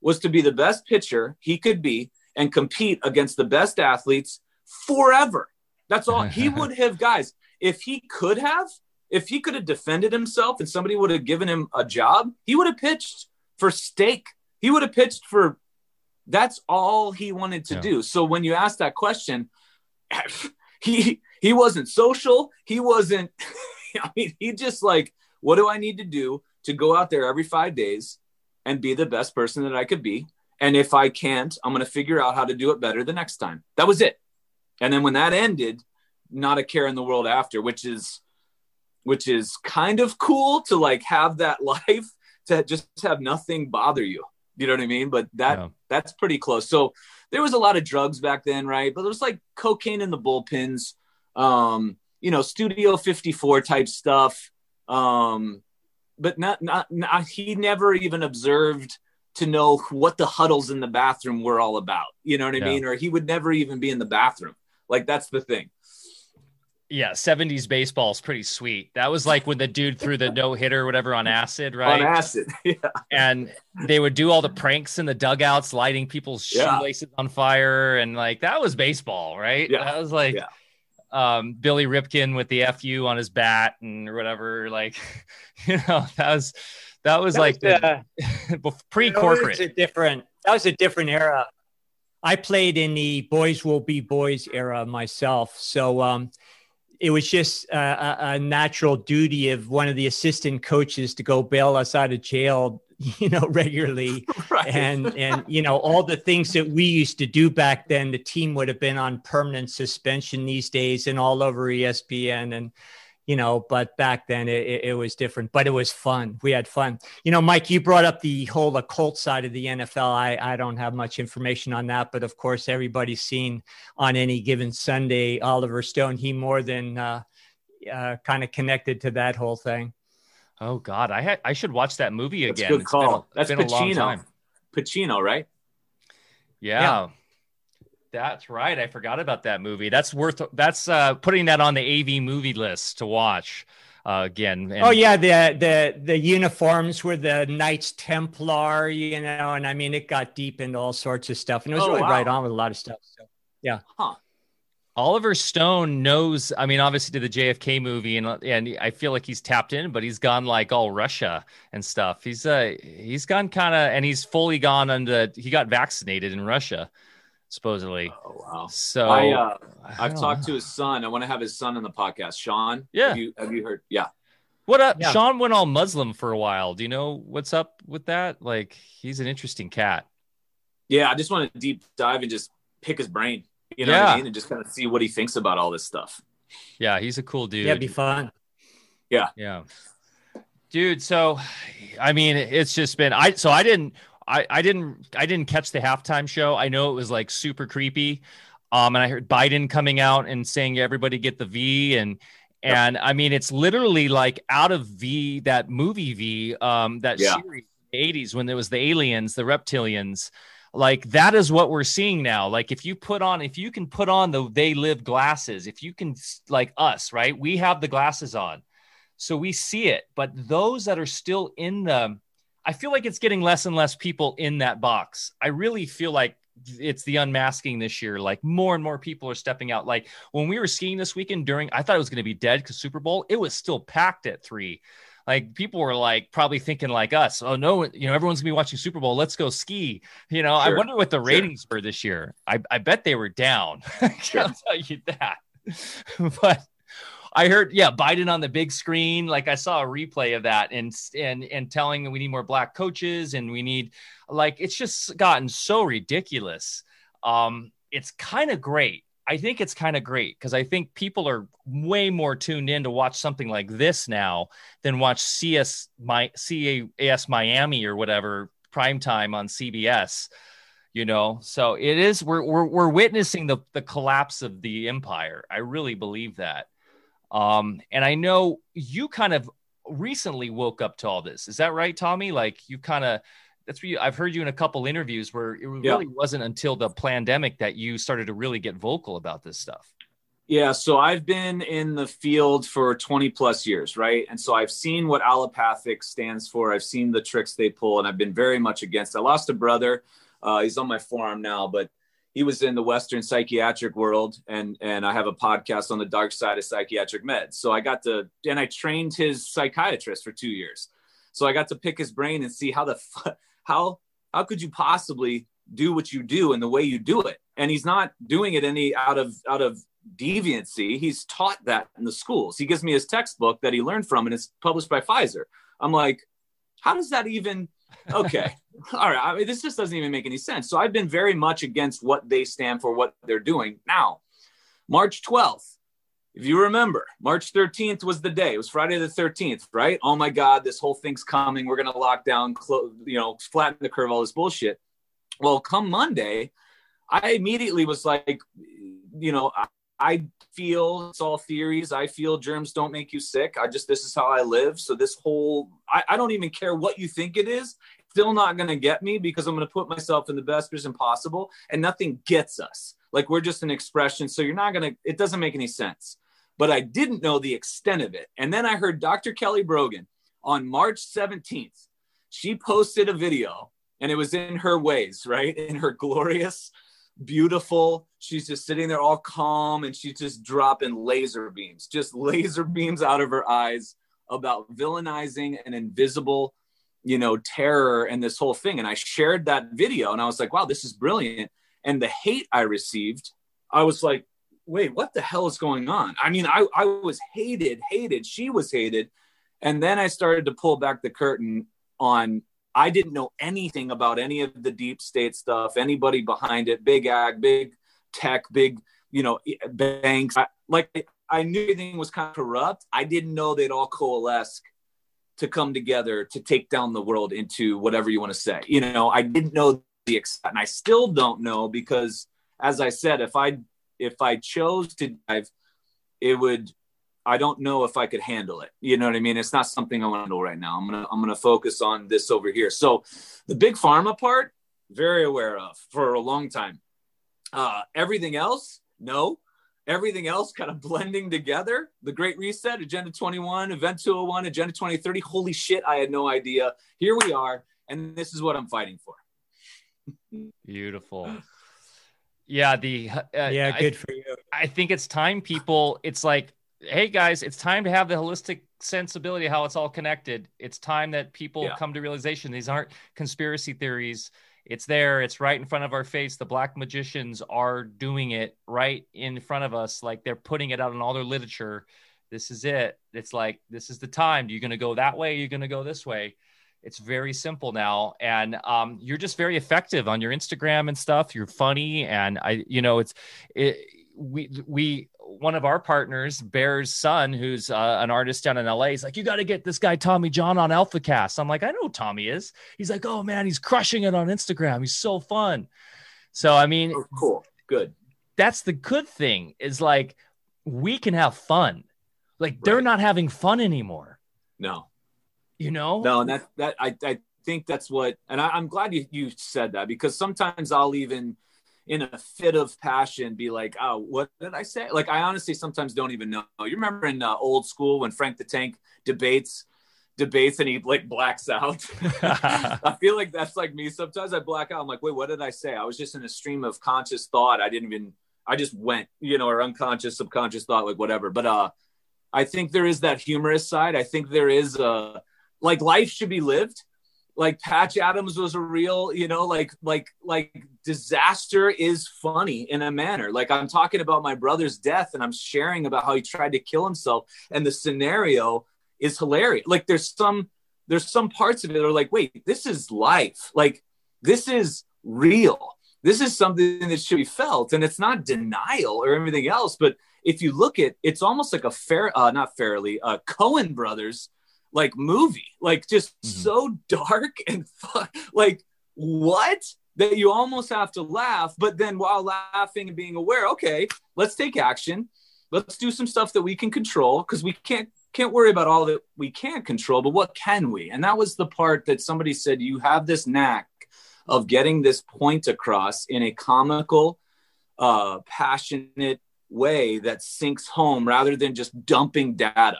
was to be the best pitcher he could be and compete against the best athletes forever. That's all he would have, guys. If he could have, if he could have defended himself and somebody would have given him a job, he would have pitched for steak. He would have pitched for that's all he wanted to Yeah. do. So when you ask that question, he he wasn't social. He wasn't I mean, he just like, what do I need to do to go out there every five days and be the best person that I could be? And if I can't, I'm going to figure out how to do it better the next time. That was it. And then when that ended, not a care in the world after, which is, which is kind of cool to like have that life to just have nothing bother you. You know what I mean? But that Yeah. that's pretty close. So there was a lot of drugs back then, right? But there was like cocaine in the bullpens, um, you know, Studio 54 type stuff. Um, but not, not, not, he never even observed to know what the huddles in the bathroom were all about. You know what I Yeah. mean? Or he would never even be in the bathroom. Like that's the thing. Yeah. 70s baseball is pretty sweet. That was like when the dude threw the no hitter or whatever on acid, right? On acid. yeah. and they would do all the pranks in the dugouts, lighting people's Yeah. shoelaces on fire, and like that was baseball, right? Yeah. That was like Yeah. Um, Billy Ripken with the "fu" on his bat and whatever. Like, you know, that was that was That like was, the, uh, was a different. That was a different era. I played in the boys will be boys era myself, so um, it was just a, a natural duty of one of the assistant coaches to go bail us out of jail, you know, regularly. Right. and and you know all the things that we used to do back then the team would have been on permanent suspension these days and all over espn and you know but back then it, it, it was different but it was fun. We had fun. You know mike you brought up the whole occult side of the nfl i i don't have much information on that but of course everybody's seen on any given sunday oliver stone he more than uh, uh, kind of connected to that whole thing oh God, I had I should watch that movie That's again. good It's been a- call. That's been a long Pacino. time. Pacino, right? Yeah. Yeah. That's right. I forgot about that movie. That's worth that's uh putting that on the AV movie list to watch. uh, again. And- oh yeah, the the the uniforms were the Knights Templar, you know, and I mean it got deep into all sorts of stuff, and it was oh, really wow. right on with a lot of stuff. So yeah, huh. Oliver Stone knows. I mean, obviously, did the JFK movie, and and I feel like he's tapped in, but he's gone like all Russia and stuff. He's uh he's gone kind of, and he's fully gone under. He got vaccinated in Russia, supposedly. Oh wow! So I, uh, I've talked know. to his son. I want to have his son on the podcast, Sean. Yeah. Have you, have you heard? Yeah. What up? Yeah. Sean went all Muslim for a while. Do you know what's up with that? Like, he's an interesting cat. Yeah, I just want to deep dive and just pick his brain. You know yeah. what I mean? And just kind of see what he thinks about all this stuff. Yeah, he's a cool dude. Yeah, it'd be fun. Yeah. Yeah. Dude, so I mean, it's just been I so I didn't I, I didn't I didn't catch the halftime show. I know it was like super creepy. Um, and I heard Biden coming out and saying everybody get the V and and I mean it's literally like out of V that movie V um that yeah. series 80s when there was the aliens, the reptilians like that is what we're seeing now. Like if you put on if you can put on the they live glasses if you can like us right? We have the glasses on. So we see it. But those that are still in the i feel like it's getting less and less people in that box. I really feel like it's the unmasking this year. Like more and more people are stepping out. Like when we were skiing this weekend during i thought it was going to be dead because super bowl it was still packed at three like people were like probably thinking like us oh no you know everyone's gonna be watching super bowl let's go ski you know sure. i wonder what the ratings sure. were this year i, I bet they were down i can't tell you that but I heard, yeah, Biden on the big screen. Like I saw a replay of that, and and and telling that we need more black coaches, and we need, like, it's just gotten so ridiculous. Um, it's kind of great I think it's kind of great because I think people are way more tuned in to watch something like this now than watch CS my CAS Miami or whatever primetime on CBS. You know, so it is we're we're we're witnessing the the collapse of the empire. I really believe that. Um, and I know you kind of recently woke up to all this. Is that right, Tommy? Like you kind of that's where you, I've heard you in a couple interviews where it really yeah. wasn't until the pandemic that you started to really get vocal about this stuff. Yeah, so I've been in the field for 20 plus years, right? And so I've seen what allopathic stands for. I've seen the tricks they pull, and I've been very much against. I lost a brother. Uh, he's on my forearm now, but he was in the Western psychiatric world, and and I have a podcast on the dark side of psychiatric meds. So I got to, and I trained his psychiatrist for two years. So I got to pick his brain and see how the how how could you possibly do what you do and the way you do it? And he's not doing it any out of out of deviancy. He's taught that in the schools. He gives me his textbook that he learned from and it's published by pfizer. I'm like how does that even okay. All right I mean, this just doesn't even make any sense. So i've been very much against what they stand for what they're doing. Now march 12th if you remember, March 13th was the day. It was Friday the 13th, right? Oh my God, this whole thing's coming. We're going to lock down, clo- you know, flatten the curve, all this bullshit. Well, come Monday, I immediately was like, you know, I, I feel it's all theories. I feel germs don't make you sick. I just, this is how I live. So this whole, I, I don't even care what you think it is. Still not going to get me because I'm going to put myself in the best position possible and nothing gets us. Like we're just an expression. So you're not going to, it doesn't make any sense but I didn't know the extent of it. And then I heard Dr. Kelly Brogan on March 17th. She posted a video and it was in her ways, right? In her glorious, beautiful, she's just sitting there all calm and she's just dropping laser beams, just laser beams out of her eyes about villainizing an invisible, you know, terror and this whole thing. And I shared that video and I was like, wow, this is brilliant. And the hate I received, I was like, wait, what the hell is going on? I mean, I, I was hated, hated. She was hated. And then I started to pull back the curtain on, I didn't know anything about any of the deep state stuff, anybody behind it, big ag, big tech, big, you know, banks. I, like I knew everything was kind of corrupt. I didn't know they'd all coalesce to come together to take down the world into whatever you want to say. You know, I didn't know the extent, and I still don't know because, as I said, if I if I chose to dive, it would. I don't know if I could handle it. You know what I mean? It's not something I want to handle right now. I'm gonna I'm gonna focus on this over here. So the big pharma part, very aware of for a long time. Uh, everything else, no. everything else kind of blending together. The Great Reset, Agenda 21, Event 201, Agenda 2030. Holy shit, I had no idea. Here we are, and this is what I'm fighting for. Beautiful. Yeah, the uh, yeah, good I, for you. I think it's time people. It's like, hey guys, it's time to have the holistic sensibility how it's all connected. It's time that people yeah. come to realization these aren't conspiracy theories it's there it's right in front of our face the black magicians are doing it right in front of us like they're putting it out in all their literature this is it it's like this is the time you're going to go that way you're going to go this way it's very simple now and um, you're just very effective on your instagram and stuff you're funny and i you know it's it, we we one of our partners, Bear's son, who's uh, an artist down in LA, he's like, "You got to get this guy Tommy John on AlphaCast." I'm like, "I know who Tommy is." He's like, "Oh man, he's crushing it on Instagram. He's so fun." So I mean, oh, cool, good. That's the good thing is like we can have fun. Like right. they're not having fun anymore. No, you know, no, and that that I I think that's what, and I, I'm glad you you said that because sometimes I'll even in a fit of passion be like, oh, what did I say? Like, I honestly sometimes don't even know. You remember in uh, old school when Frank the Tank debates debates and he like blacks out. I feel like that's like me. Sometimes I black out. I'm like, wait, what did I say? I was just in a stream of conscious thought. I didn't even. I just went, you know, or unconscious, subconscious thought, like whatever. But uh, I think there is that humorous side. I think there is a like life should be lived like Patch Adams was a real, you know, like like like disaster is funny in a manner. Like I'm talking about my brother's death and I'm sharing about how he tried to kill himself and the scenario is hilarious. Like there's some there's some parts of it that are like, wait, this is life. Like this is real. This is something that should be felt and it's not denial or everything else, but if you look at it's almost like a fair uh not fairly uh Coen brothers like movie, like just mm-hmm. so dark and like what that you almost have to laugh, but then while laughing and being aware, okay, let's take action. Let's do some stuff that we can control because we can't can't worry about all that we can't control, but what can we? And that was the part that somebody said you have this knack of getting this point across in a comical, uh, passionate way that sinks home rather than just dumping data.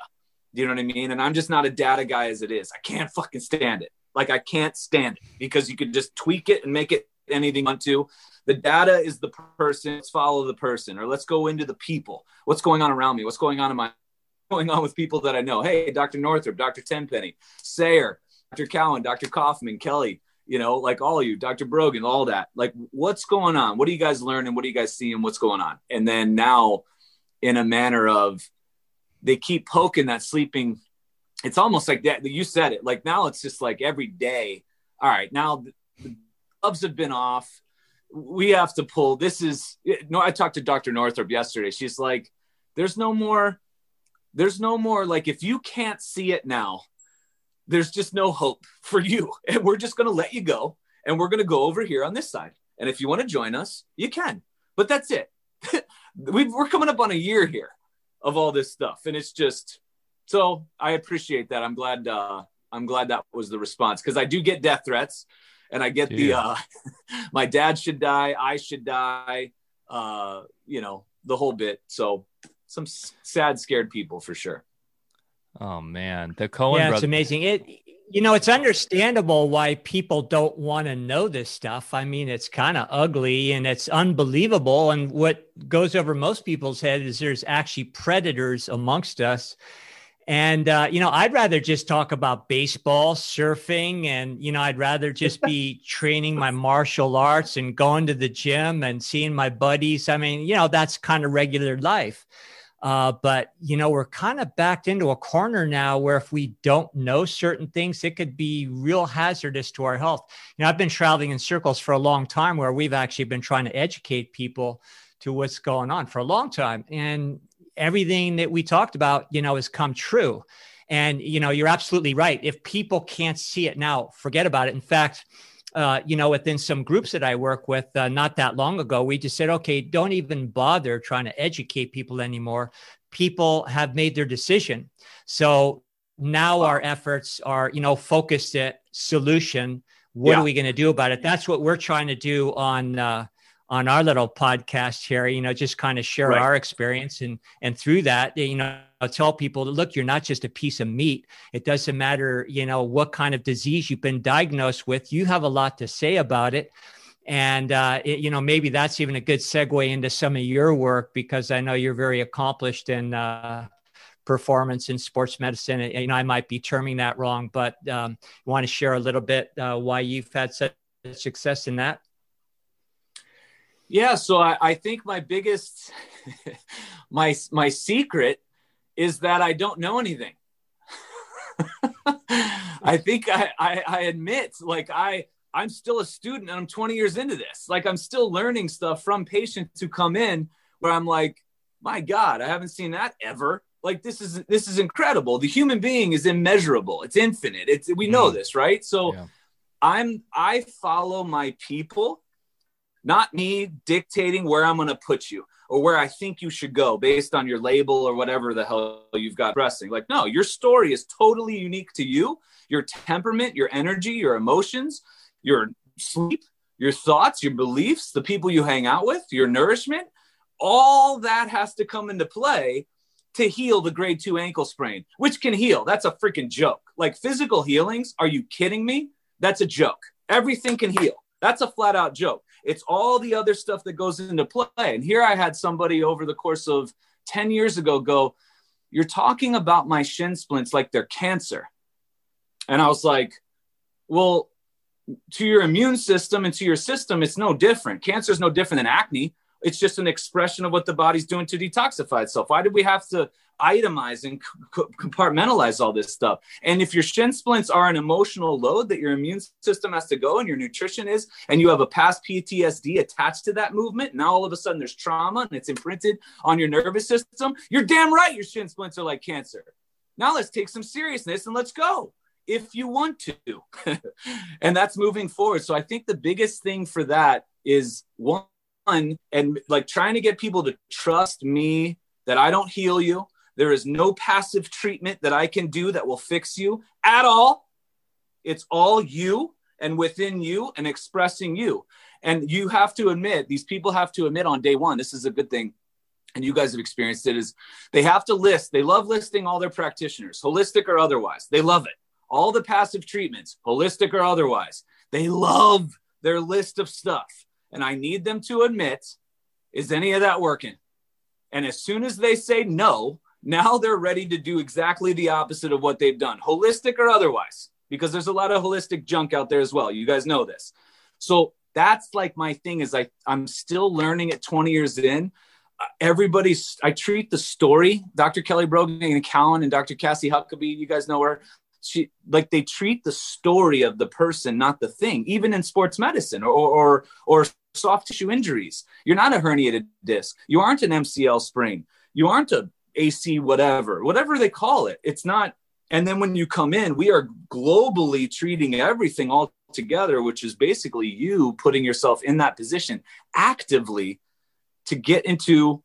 Do you know what I mean? And I'm just not a data guy as it is. I can't fucking stand it. Like I can't stand it because you could just tweak it and make it anything you want to. The data is the person. Let's follow the person, or let's go into the people. What's going on around me? What's going on in my going on with people that I know? Hey, Dr. Northrup, Dr. Tenpenny, Sayer, Dr. Cowan, Dr. Kaufman, Kelly. You know, like all of you, Dr. Brogan, all that. Like, what's going on? What are you guys learning? What are you guys seeing? What's going on? And then now, in a manner of they keep poking that sleeping. It's almost like that. You said it. Like now, it's just like every day. All right, now the gloves have been off. We have to pull. This is no. I talked to Dr. Northrup yesterday. She's like, "There's no more. There's no more. Like if you can't see it now, there's just no hope for you, and we're just gonna let you go, and we're gonna go over here on this side. And if you want to join us, you can. But that's it. we are coming up on a year here of all this stuff. And it's just so I appreciate that. I'm glad uh I'm glad that was the response because I do get death threats and I get the uh my dad should die, I should die, uh, you know, the whole bit. So some sad, scared people for sure. Oh man, the Coen. Yeah, it's amazing. It you know, it's understandable why people don't want to know this stuff. I mean, it's kind of ugly and it's unbelievable. And what goes over most people's head is there's actually predators amongst us. And, uh, you know, I'd rather just talk about baseball, surfing, and, you know, I'd rather just be training my martial arts and going to the gym and seeing my buddies. I mean, you know, that's kind of regular life. Uh, but you know, we're kind of backed into a corner now where if we don't know certain things, it could be real hazardous to our health. You know, I've been traveling in circles for a long time where we've actually been trying to educate people to what's going on for a long time. And everything that we talked about, you know, has come true. And you know, you're absolutely right. If people can't see it now, forget about it. In fact, uh, you know, within some groups that I work with uh, not that long ago, we just said, okay, don't even bother trying to educate people anymore. People have made their decision. So now our efforts are, you know, focused at solution. What yeah. are we going to do about it? That's what we're trying to do on uh, on our little podcast here, you know, just kind of share right. our experience and and through that, you know, tell people that look, you're not just a piece of meat. It doesn't matter, you know, what kind of disease you've been diagnosed with. You have a lot to say about it. And uh, it, you know, maybe that's even a good segue into some of your work because I know you're very accomplished in uh, performance in sports medicine. Know, I might be terming that wrong, but um, want to share a little bit uh, why you've had such success in that? Yeah, so I, I think my biggest my my secret is that I don't know anything. I think I, I, I admit like I I'm still a student and I'm 20 years into this. Like I'm still learning stuff from patients who come in where I'm like, my God, I haven't seen that ever. Like this is this is incredible. The human being is immeasurable. It's infinite. It's we know mm. this, right? So yeah. I'm I follow my people not me dictating where I'm going to put you or where I think you should go based on your label or whatever the hell you've got pressing. Like, no, your story is totally unique to you, your temperament, your energy, your emotions, your sleep, your thoughts, your beliefs, the people you hang out with, your nourishment. All that has to come into play to heal the grade two ankle sprain, which can heal. That's a freaking joke. Like physical healings, are you kidding me? That's a joke. Everything can heal. That's a flat out joke. It's all the other stuff that goes into play. And here I had somebody over the course of 10 years ago go, You're talking about my shin splints like they're cancer. And I was like, Well, to your immune system and to your system, it's no different. Cancer is no different than acne. It's just an expression of what the body's doing to detoxify itself. Why did we have to itemize and compartmentalize all this stuff? And if your shin splints are an emotional load that your immune system has to go and your nutrition is, and you have a past PTSD attached to that movement, now all of a sudden there's trauma and it's imprinted on your nervous system, you're damn right your shin splints are like cancer. Now let's take some seriousness and let's go if you want to. and that's moving forward. So I think the biggest thing for that is one, and like trying to get people to trust me that I don't heal you. There is no passive treatment that I can do that will fix you at all. It's all you and within you and expressing you. And you have to admit, these people have to admit on day one, this is a good thing. And you guys have experienced it is they have to list, they love listing all their practitioners, holistic or otherwise. They love it. All the passive treatments, holistic or otherwise. They love their list of stuff and I need them to admit, is any of that working? And as soon as they say no, now they're ready to do exactly the opposite of what they've done, holistic or otherwise, because there's a lot of holistic junk out there as well. You guys know this. So that's like my thing is I, I'm still learning at 20 years in. Everybody's, I treat the story, Dr. Kelly Brogan and Cowan and Dr. Cassie Huckabee, you guys know her she like they treat the story of the person not the thing even in sports medicine or or or soft tissue injuries. You're not a herniated disc. You aren't an mcl sprain. You aren't a ac whatever whatever they call it. It's not and then when you come in we are globally treating everything all together which is basically you putting yourself in that position actively to get into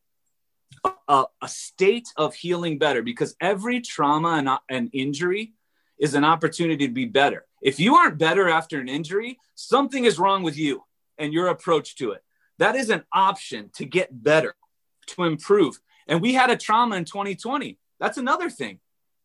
a, a, state of healing better. Because every trauma and, and injury is an opportunity to be better. If you aren't better after an injury, something is wrong with you and your approach to it. That is an option to get better, to improve. And we had a trauma in 2020. That's another thing.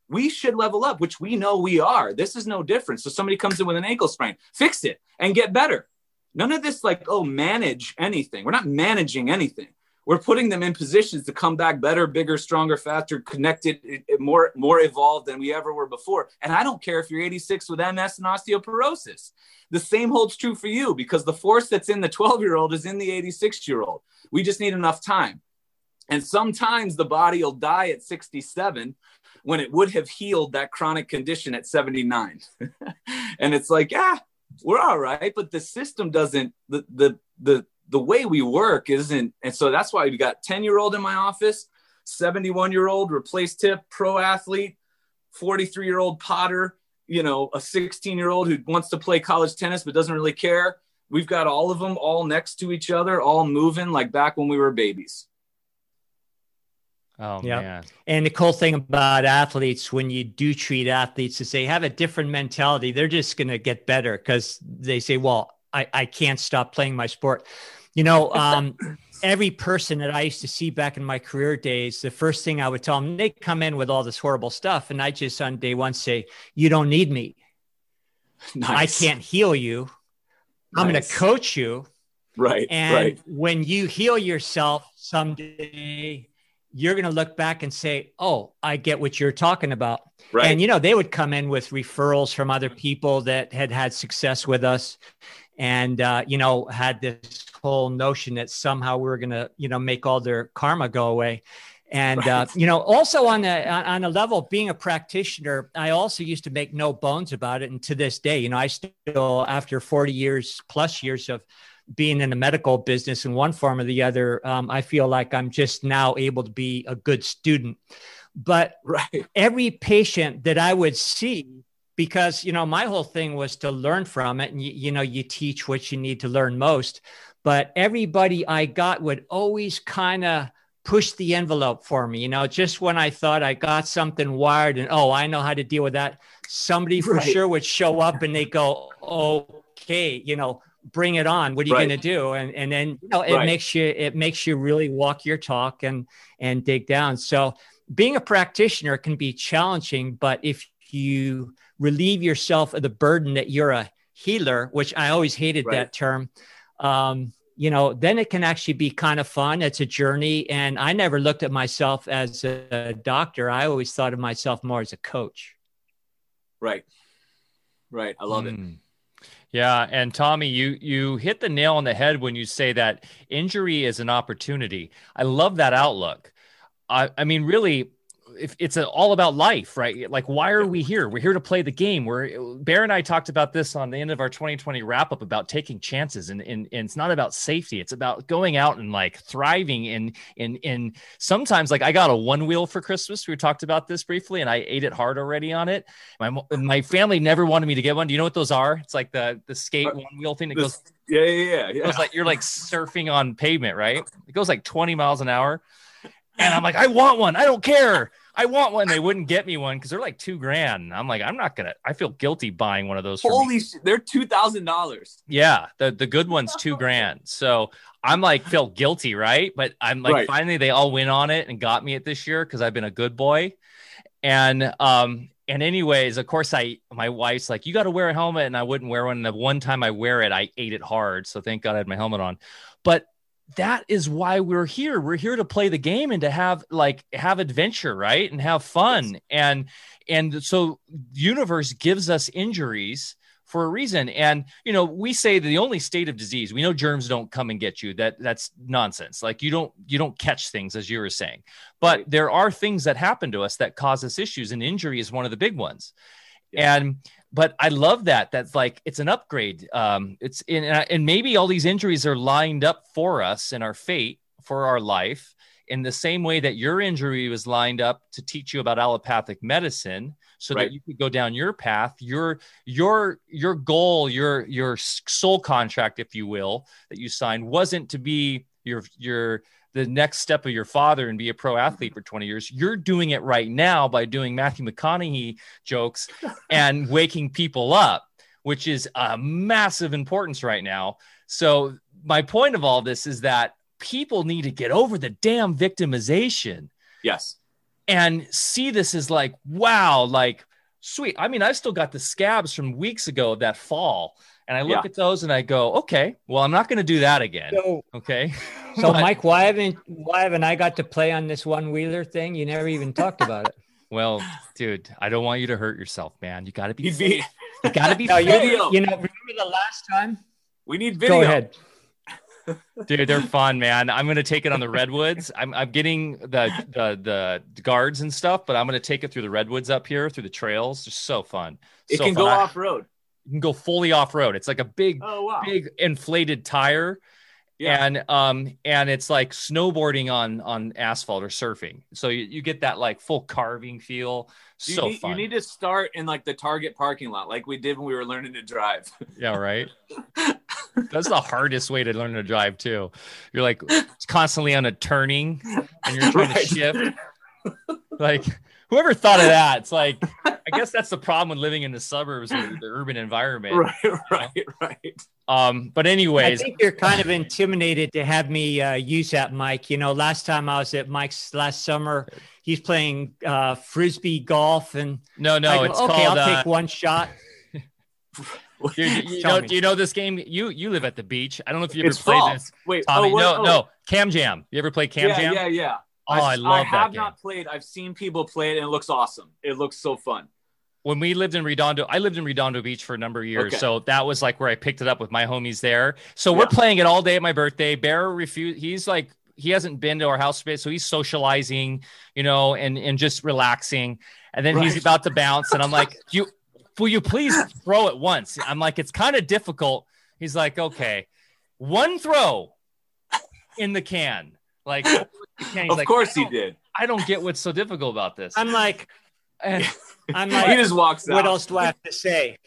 We should level up, which we know we are. This is no different. So somebody comes in with an ankle sprain, fix it and get better. None of this like, oh, manage anything. We're not managing anything we're putting them in positions to come back better, bigger, stronger, faster, connected, more more evolved than we ever were before. And I don't care if you're 86 with MS and osteoporosis. The same holds true for you because the force that's in the 12 year old is in the 86 year old. We just need enough time. And sometimes the body will die at 67 when it would have healed that chronic condition at 79. and it's like, ah, we're all right, but the system doesn't the the the the way we work isn't and so that's why we got 10 year old in my office 71 year old replaced tip pro athlete 43 year old potter you know a 16 year old who wants to play college tennis but doesn't really care we've got all of them all next to each other all moving like back when we were babies Oh yeah. man. And the cool thing about athletes, when you do treat athletes, is they have a different mentality. They're just going to get better because they say, well, I, I can't stop playing my sport You know, um, every person that I used to see back in my career days, the first thing I would tell them, they come in with all this horrible stuff. And I just on day one say, You don't need me. Nice. I can't heal you. I'm going to coach you. Right. And right. when you heal yourself someday, you're going to look back and say, Oh, I get what you're talking about. Right. And, you know, they would come in with referrals from other people that had had success with us and, uh, you know, had this whole notion that somehow we are going to, you know, make all their karma go away. And uh, right. uh, you know, also on a on a level being a practitioner, I also used to make no bones about it. And to this day, you know, I still, after forty years plus years of being in the medical business in one form or the other, um, I feel like I'm just now able to be a good student. But right. every patient that I would see, because you know, my whole thing was to learn from it, and you, you know, you teach what you need to learn most. But everybody I got would always kind of push the envelope for me. You know, just when I thought I got something wired and oh, I know how to deal with that, somebody for right. sure would show up and they go, okay, you know, bring it on. What are you right. going to do? And and then you know, it right. makes you it makes you really walk your talk and and dig down. So being a practitioner can be challenging, but if you relieve yourself of the burden that you're a healer, which I always hated that term. Um, you know, then it can actually be kind of fun. It's a journey. And I never looked at myself as a doctor. I always thought of myself more as a coach. Right. Right. I love mm. it. Hmm. Yeah, and Tommy, you you hit the nail on the head when you say that injury is an opportunity. I love that outlook. I, I mean, really, if it's a, all about life, right? Like, why are we here? We're here to play the game. We're Bear and I talked about this on the end of our 2020 wrap up about taking chances, and, and, and it's not about safety. It's about going out and like thriving. And in in sometimes, like I got a one wheel for Christmas. We talked about this briefly, and I ate it hard already on it. My my family never wanted me to get one. Do you know what those are? It's like the the skate uh, one wheel thing that goes. Yeah, yeah, yeah. yeah. It like you're like surfing on pavement, right? It goes like 20 miles an hour. And I'm like, I want one. I don't care. I want one. They wouldn't get me one because they're like two grand. I'm like, I'm not gonna. I feel guilty buying one of those. Holy they're two thousand dollars. Yeah, the the good one's two grand. So I'm like, feel guilty, right? But I'm like, right. finally they all went on it and got me it this year because I've been a good boy. And um and anyways, of course, I my wife's like, you got to wear a helmet, and I wouldn't wear one. And the one time I wear it, I ate it hard. So thank God I had my helmet on. But that is why we're here. We're here to play the game and to have like have adventure right? And have fun. And and so universe gives us injuries for a reason. And you know we say the only state of disease we know germs don't come and get you. That that's nonsense. Like you don't you don't catch things as you were saying. But right. there are things that happen to us that cause us issues and injury is one of the big ones. Yeah. and but I love that. That's like it's an upgrade. Um, it's in, and maybe all these injuries are lined up for us in our fate for our life in the same way that your injury was lined up to teach you about allopathic medicine so right. that you could go down your path your your your goal your your soul contract if you will that you signed wasn't to be your your the next step of your father and be a pro athlete for 20 years. You're doing it right now by doing Matthew McConaughey jokes and waking people up, which is a massive importance right now. So, my point of all this is that people need to get over the damn victimization. Yes. And see this as like, wow, like, sweet. I mean, I've still got the scabs from weeks ago of that fall and I look yeah. at those and I go, okay, well, I'm not going to do that again. So, okay. So, but, Mike, why haven't why haven't I got to play on this one wheeler thing? You never even talked about it. Well, dude, I don't want you to hurt yourself, man. You got to be. be you got to be. no, you, you know, remember the last time? We need video. Go ahead. Dude, they're fun, man. I'm gonna take it on the redwoods. I'm I'm getting the the the guards and stuff, but I'm gonna take it through the redwoods up here through the trails. Just so fun. It so can fun. go off road you can go fully off road. It's like a big, oh, wow. big inflated tire. Yeah. And um and it's like snowboarding on on asphalt or surfing. So you, you get that like full carving feel. You so need, fun. You need to start in like the Target parking lot, like we did when we were learning to drive. Yeah, right. That's the hardest way to learn to drive too. You're like constantly on a turning and you're trying right. to shift. Like whoever thought of that? It's like I guess that's the problem with living in the suburbs or the urban environment. Right, right, right. Um, but I anyways, think you're kind of intimidated to have me uh, use that mic. You know, last time I was at Mike's last summer, he's playing uh, frisbee golf, and no, no, I go, it's okay, called. I'll uh, take one shot. Dude, you, Tell know, me. do you know this game? You you live at the beach. I don't know if you ever It's played fall. this. Wait, Tommy, oh, what- no, oh, no. Kan Jam. You ever play Kan yeah, Jam? yeah, yeah. Oh, I I that have not played. I've seen people play it, and it looks awesome. It looks so fun. When we lived in Redondo, I lived in Redondo Beach for a number of years. Okay. So that was like where I picked it up with my homies there. So we're playing it all day at my birthday. Bear refused. He's like, he hasn't been to our house space, so he's socializing, you know, and and just relaxing. And then he's about to bounce, and I'm like, "You, will you please throw it once?" I'm like, "It's kind of difficult." He's like, "Okay, one throw in the can." Like, the can. He's of like, course he did. I don't get what's so difficult about this. I'm like, And- I'm like, he just walks out. what else do I have to say?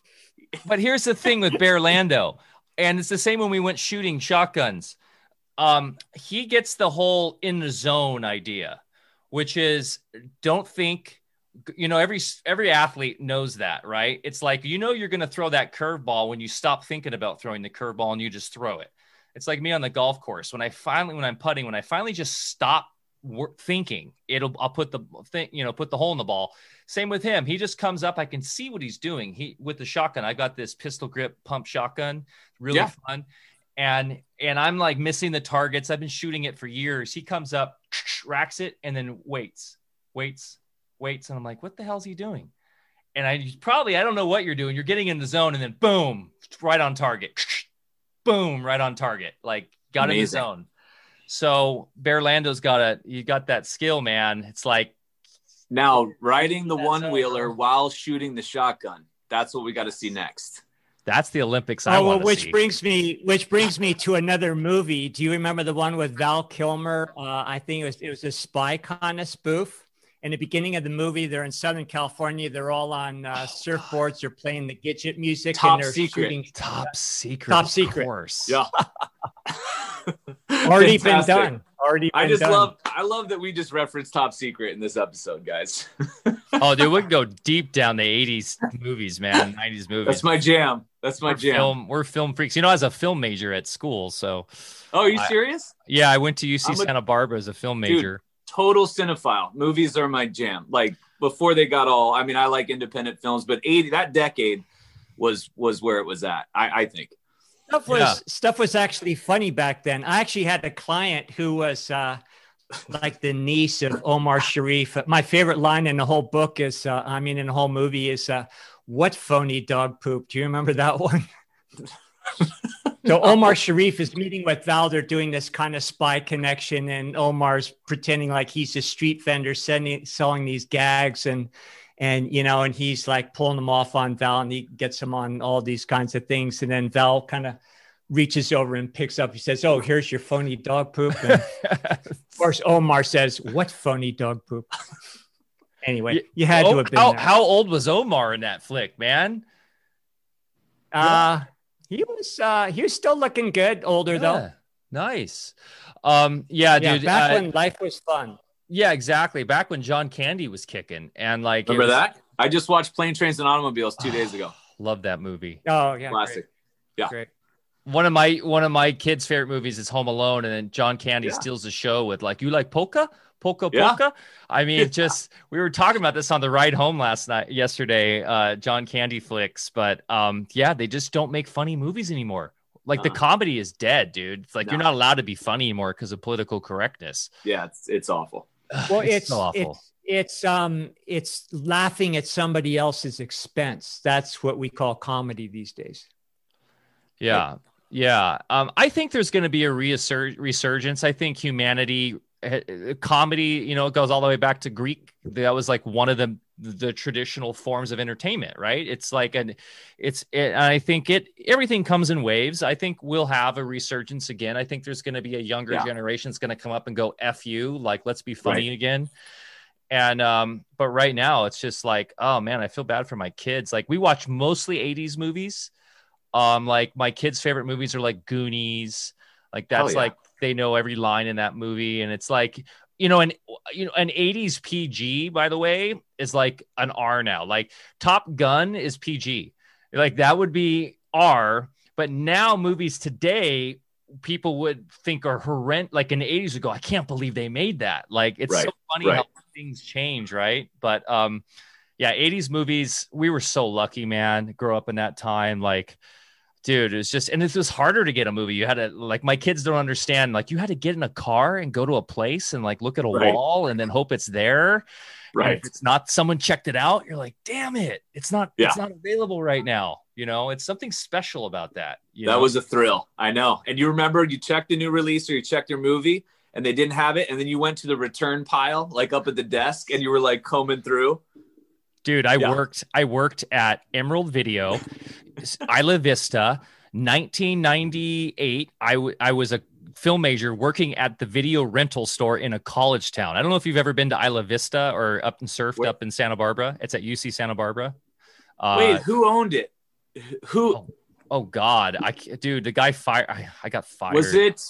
but here's the thing with Bear Lando, and it's the same when we went shooting shotguns. Um, he gets the whole in the zone idea, which is don't think. You know, every every athlete knows that, right? It's like you know you're going to throw that curveball when you stop thinking about throwing the curveball and you just throw it. It's like me on the golf course when I finally when I'm putting when I finally just stop thinking it'll I'll put the thing you know put the hole in the ball same with him. He just comes up. I can see what he's doing. He with the shotgun. I got this pistol grip pump shotgun, really Yeah. fun. And and I'm like missing the targets. I've been shooting it for years. He comes up, racks it, and then waits, waits, waits. And I'm like, what the hell's he doing? And I probably I don't know what you're doing. You're getting in the zone, and then boom, right on target. Boom, right on target. Like got in the Amazing. zone. So Bear Lando's got a you got that skill, man. It's like Now riding the one wheeler while shooting the shotgun. That's what we got to see next. That's the Olympics I Oh, well, want which see. brings me, which brings me to another movie. Do you remember the one with Val Kilmer? Uh, I think it was it was a spy kind of spoof. In the beginning of the movie, they're in Southern California. They're all on uh, surfboards. They're playing the Gidget music Top and they're secret. shooting. Top secret. Top of secret. course. Yeah. Already been done. Already. I just done. love I love that we just referenced Top Secret in this episode, guys. Oh, dude, we can go deep down the 80s movies, man. 90s movies. That's my jam. That's my we're jam. Film, we're film freaks. You know, I was a film major at school. So, Oh, are you I- serious? yeah, I went to UC a- Santa Barbara as a film Dude. Major. Total cinephile. Movies are my jam. Like before they got all I mean, I like independent films, but 80 that decade was was where it was at. I, I think. Stuff was Yeah. stuff was actually funny back then. I actually had a client who was uh, like the niece of Omar Sharif. My favorite line in the whole book is, uh, I mean, in the whole movie is, uh, "What phony dog poop?" Do you remember that one? so Omar Sharif is meeting with Val. They're doing this kind of spy connection, and Omar's pretending like he's a street vendor sending, selling these gags and and you know, and he's like pulling them off on Val, and he gets him on all these kinds of things, and then Val kind of reaches over and picks up. He says, "Oh, here's your phony dog poop." And of course, Omar says, "What phony dog poop?" Anyway, you had to Oh, have been how, how old was Omar in that flick, man? uh, he was uh, he was still looking good, older though. Nice. Um, yeah, Yeah, dude. back uh, when life was fun. yeah, exactly. Back when John Candy was kicking, and like, Remember was- that? I just watched Plane, Trains, and Automobiles two days ago. Love that movie. Oh yeah, Classic. Yeah. Great. one of my one of my kids' favorite movies is Home Alone, and then John Candy Yeah. steals the show with like, "You like polka, polka, Yeah. polka." I mean, just we were talking about this on the ride home last night, yesterday. Uh, John Candy flicks, but um, yeah, they just don't make funny movies anymore. Like the Uh. comedy is dead, dude. It's like you're not allowed to be funny anymore because of political correctness. Yeah, it's it's awful. Well, it's so awful. it's it's um it's laughing at somebody else's expense. That's what we call comedy these days. Yeah. Yeah. Um, I think there's going to be a reassur- resurgence. I think humanity, comedy, you know, it goes all the way back to Greek. That was like one of the the traditional forms of entertainment, right? It's like an, it's, it, I think it, everything comes in waves. I think we'll have a resurgence again. I think there's going to be a younger Yeah. generation that's going to come up and go F you, like, let's be funny Right. again. And, um, but right now it's just like, oh man, I feel bad for my kids. Like we watch mostly 80s movies. Um, like my kids' favorite movies are like Goonies. Like that's yeah. like they know every line in that movie, and it's like you know, an you know, an '80s PG, by the way, is like an R now. Like Top Gun is PG. Like that would be R, but now movies today people would think are horrendous like in the 80s would go i can't believe they made that like it's Right, so funny right. how things change right but um yeah 80s movies we were so lucky man grow up in that time like dude it was just and it was harder to get a movie you had to like my kids don't understand like you had to get in a car and go to a place and like look at a Right. wall and then hope it's there and Right. if it's not someone checked it out you're like damn it it's not yeah. it's not available right now you know it's something special about that you that know? was a thrill. I know. And you remember you checked a new release or you checked your movie and they didn't have it. And then you went to the return pile, like up at the desk, and you were like combing through. dude i Yeah. worked i worked at emerald video isla vista 1998 I, w- I was a film major working at the video rental store in a college town i don't know if you've ever been to isla vista or up and surfed Wait. up in santa barbara it's at uc santa barbara uh, Wait, who owned it? Who Oh, oh god i dude the guy fired I, I got fired was it?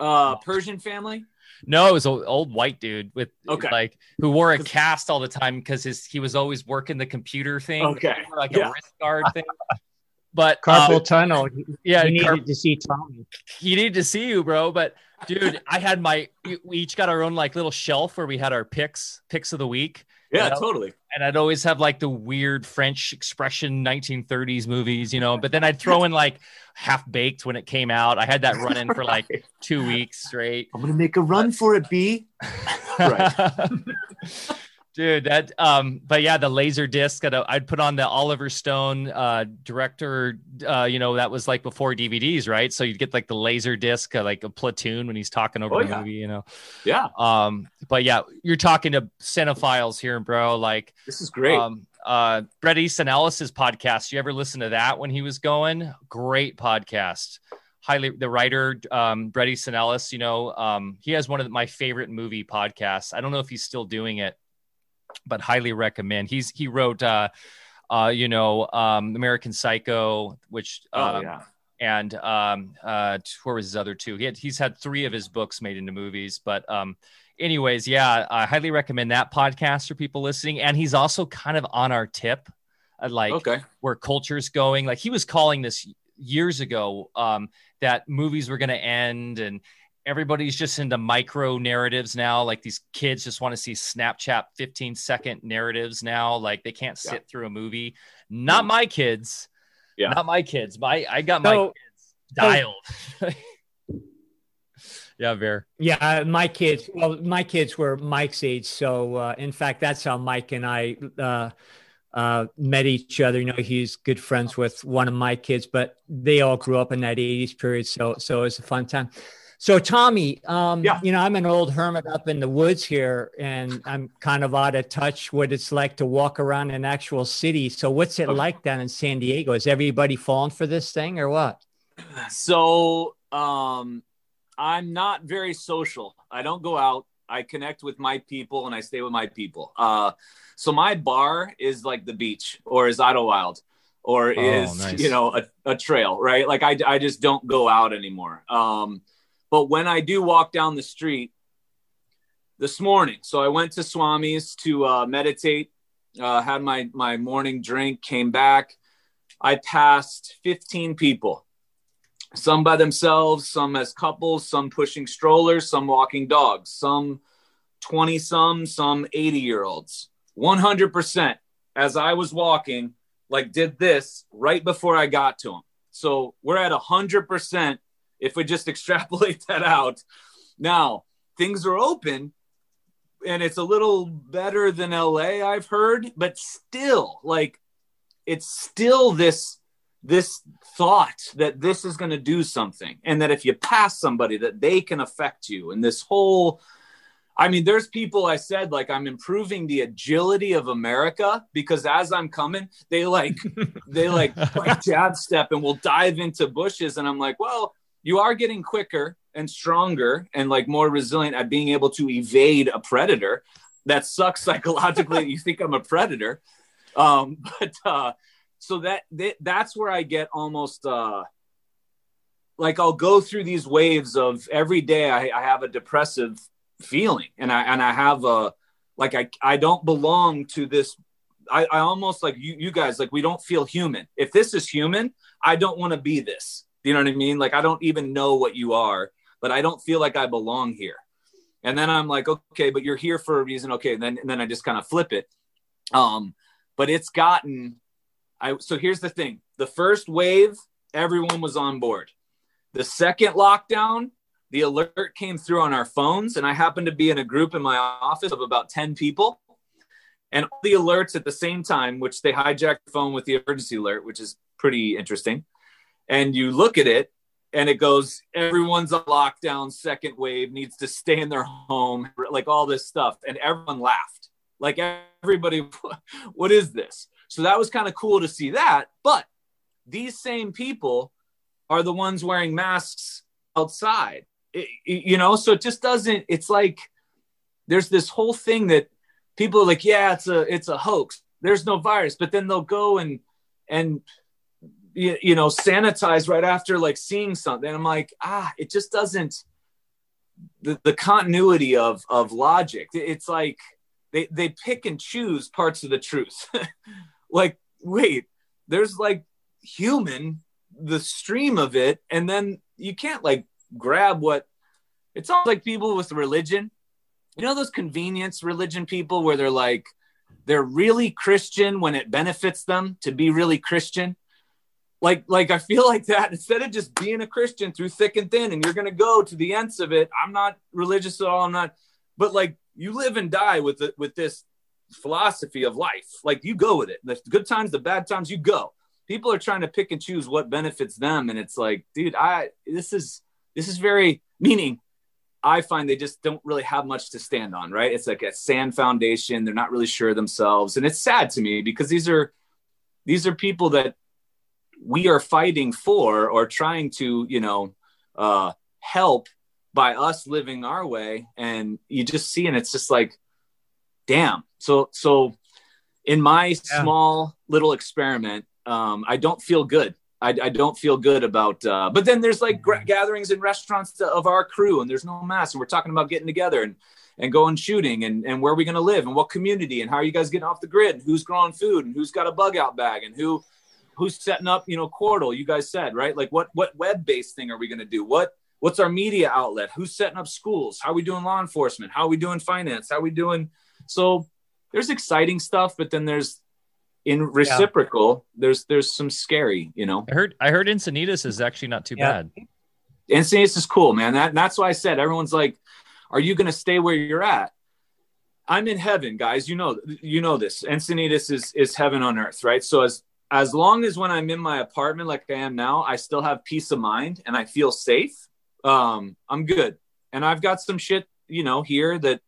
Uh, Persian family. No, it was an old white dude with Okay. like who wore a cast all the time because his he was always working the computer thing. Okay. Like Yeah. a wrist guard thing. But Carpal uh, tunnel. yeah, you needed car- to see Tommy. he needed to see you, bro. But dude, I had my we we each got our own like little shelf where we had our picks, picks of the week. Yeah, Yeah. totally. And I'd always have like the weird French expression 1930s movies, you know. But then I'd throw in like half baked when it came out. I had that running for like two weeks straight. I'm gonna make a run for it, B. Right. Dude, that um, but yeah, the laser disc. I'd, I'd put on the Oliver Stone uh director. Uh, you know, that was like before DVDs, right? So you'd get like the laser disc, uh, like a platoon when he's talking over Oh, the yeah. movie, you know. Yeah, Um, but yeah, you're talking to cinephiles here, bro. Like, this is great. um, uh, Bret Easton Ellis's podcast. You ever listen to that when he was going? Great podcast. Highly the writer, um, Bret Easton Ellis. You know, um, he has one of my favorite movie podcasts. I don't know if he's still doing it, but highly recommend. He's he wrote, uh, uh, you know, um, American Psycho, which oh um, yeah. and um uh where was his other two he had he's had three of his books made into movies but um anyways yeah i highly recommend that podcast for people listening and he's also kind of on our tip uh, like Okay. where culture's going like he was calling this years ago um that movies were going to end and everybody's just into micro narratives now like these kids just want to see snapchat 15 second narratives now like they can't sit Yeah. through a movie not my kids Yeah. not my kids my i got my kids dialed yeah bear Yeah, my kids. Well, my kids were Mike's age, so uh, in fact, that's how Mike and I uh, uh, met each other. You know, he's good friends with one of my kids, but they all grew up in that '80s period, so so it was a fun time. So, Tommy, um, Yeah. you know, I'm an old hermit up in the woods here, and I'm kind of out of touch what it's like to walk around an actual city. So, what's it Okay. like down in San Diego? Is everybody falling for this thing, or what? So um I'm not very social. I don't go out. I connect with my people and I stay with my people. Uh so my bar is like the beach or is Idlewild or Oh, is nice. you know a, a trail, right? Like I I just don't go out anymore. Um but when I do walk down the street this morning, so I went to Swami's to uh meditate, uh had my my morning drink, came back. I passed 15 people some by themselves, some as couples, some pushing strollers, some walking dogs, some 20 some, some 80 year olds. 100% as I was walking, like did this right before I got to them. So we're at 100% if we just extrapolate that out. Now, things are open and it's a little better than LA, I've heard, but still, like, it's still this this thought that this is going to do something and that if you pass somebody that they can affect you and this whole i mean there's people i said like i'm improving the agility of america because as i'm coming they like they like like jab step and we'll dive into bushes and i'm like well you are getting quicker and stronger and like more resilient at being able to evade a predator that sucks psychologically you think i'm a predator um but uh so that, that that's where I get almost uh like I'll go through these waves of every day I, I have a depressive feeling and I and I have a like I I don't belong to this I, I almost like you, you guys, like we don't feel human. If this is human, I don't want to be this. You know what I mean? Like I don't even know what you are, but I don't feel like I belong here. And then I'm like, okay, but you're here for a reason. Okay. And then, and then I just kind of flip it. Um, but it's gotten, I, so here's the thing. The first wave, everyone was on board. The second lockdown, the alert came through on our phones and I happened to be in a group in my office of about 10 people and all the alerts at the same time, which they hijacked the phone with the emergency alert, which is pretty interesting. And you look at it and it goes, everyone's on lockdown, second wave, needs to stay in their home, like all this stuff. And everyone laughed. Like everybody, what is this? So that was kind of cool to see that. But these same people are the ones wearing masks outside, it, you know? So it just doesn't, it's like there's this whole thing that people are like, yeah, it's a it's a hoax. There's no virus, but then they'll go and and you, you know sanitize right after like seeing something. I'm like, ah, it just doesn't. The, the continuity of of logic. It's like they they pick and choose parts of the truth. like, wait, there's like human the stream of it, and then you can't like grab what. It's all like people with religion you know those convenience religion people where they're like they're really christian when it benefits them to be really christian like like i feel like that instead of just being a christian through thick and thin and you're going to go to the ends of it i'm not religious at all i'm not but like you live and die with it with this philosophy of life like you go with it the good times the bad times you go people are trying to pick and choose what benefits them and it's like dude i this is this is very meaning I find they just don't really have much to stand on, right? It's like a sand foundation. They're not really sure of themselves. And it's sad to me because these are these are people that we are fighting for or trying to, you know, uh, help by us living our way. And you just see, and it's just like, damn. So, so in my yeah. small little experiment, um, I don't feel good I, I don't feel good about. Uh, but then there's like gra- gatherings in restaurants of our crew, and there's no mask, and we're talking about getting together and and going shooting, and and where are we going to live, and what community, and how are you guys getting off the grid, and who's growing food, and who's got a bug out bag, and who who's setting up, you know, Quartal. You guys said right, like what what web based thing are we going to do? What what's our media outlet? Who's setting up schools? How are we doing law enforcement? How are we doing finance? How are we doing? So there's exciting stuff, but then there's in reciprocal, yeah. there's there's some scary, you know. I heard I heard Encinitas is actually not too yeah. bad. Encinitas is cool, man. That that's why I said everyone's like, "Are you going to stay where you're at?" I'm in heaven, guys. You know you know this. Encinitas is is heaven on earth, right? So as as long as when I'm in my apartment like I am now, I still have peace of mind and I feel safe. Um, I'm good, and I've got some shit, you know, here that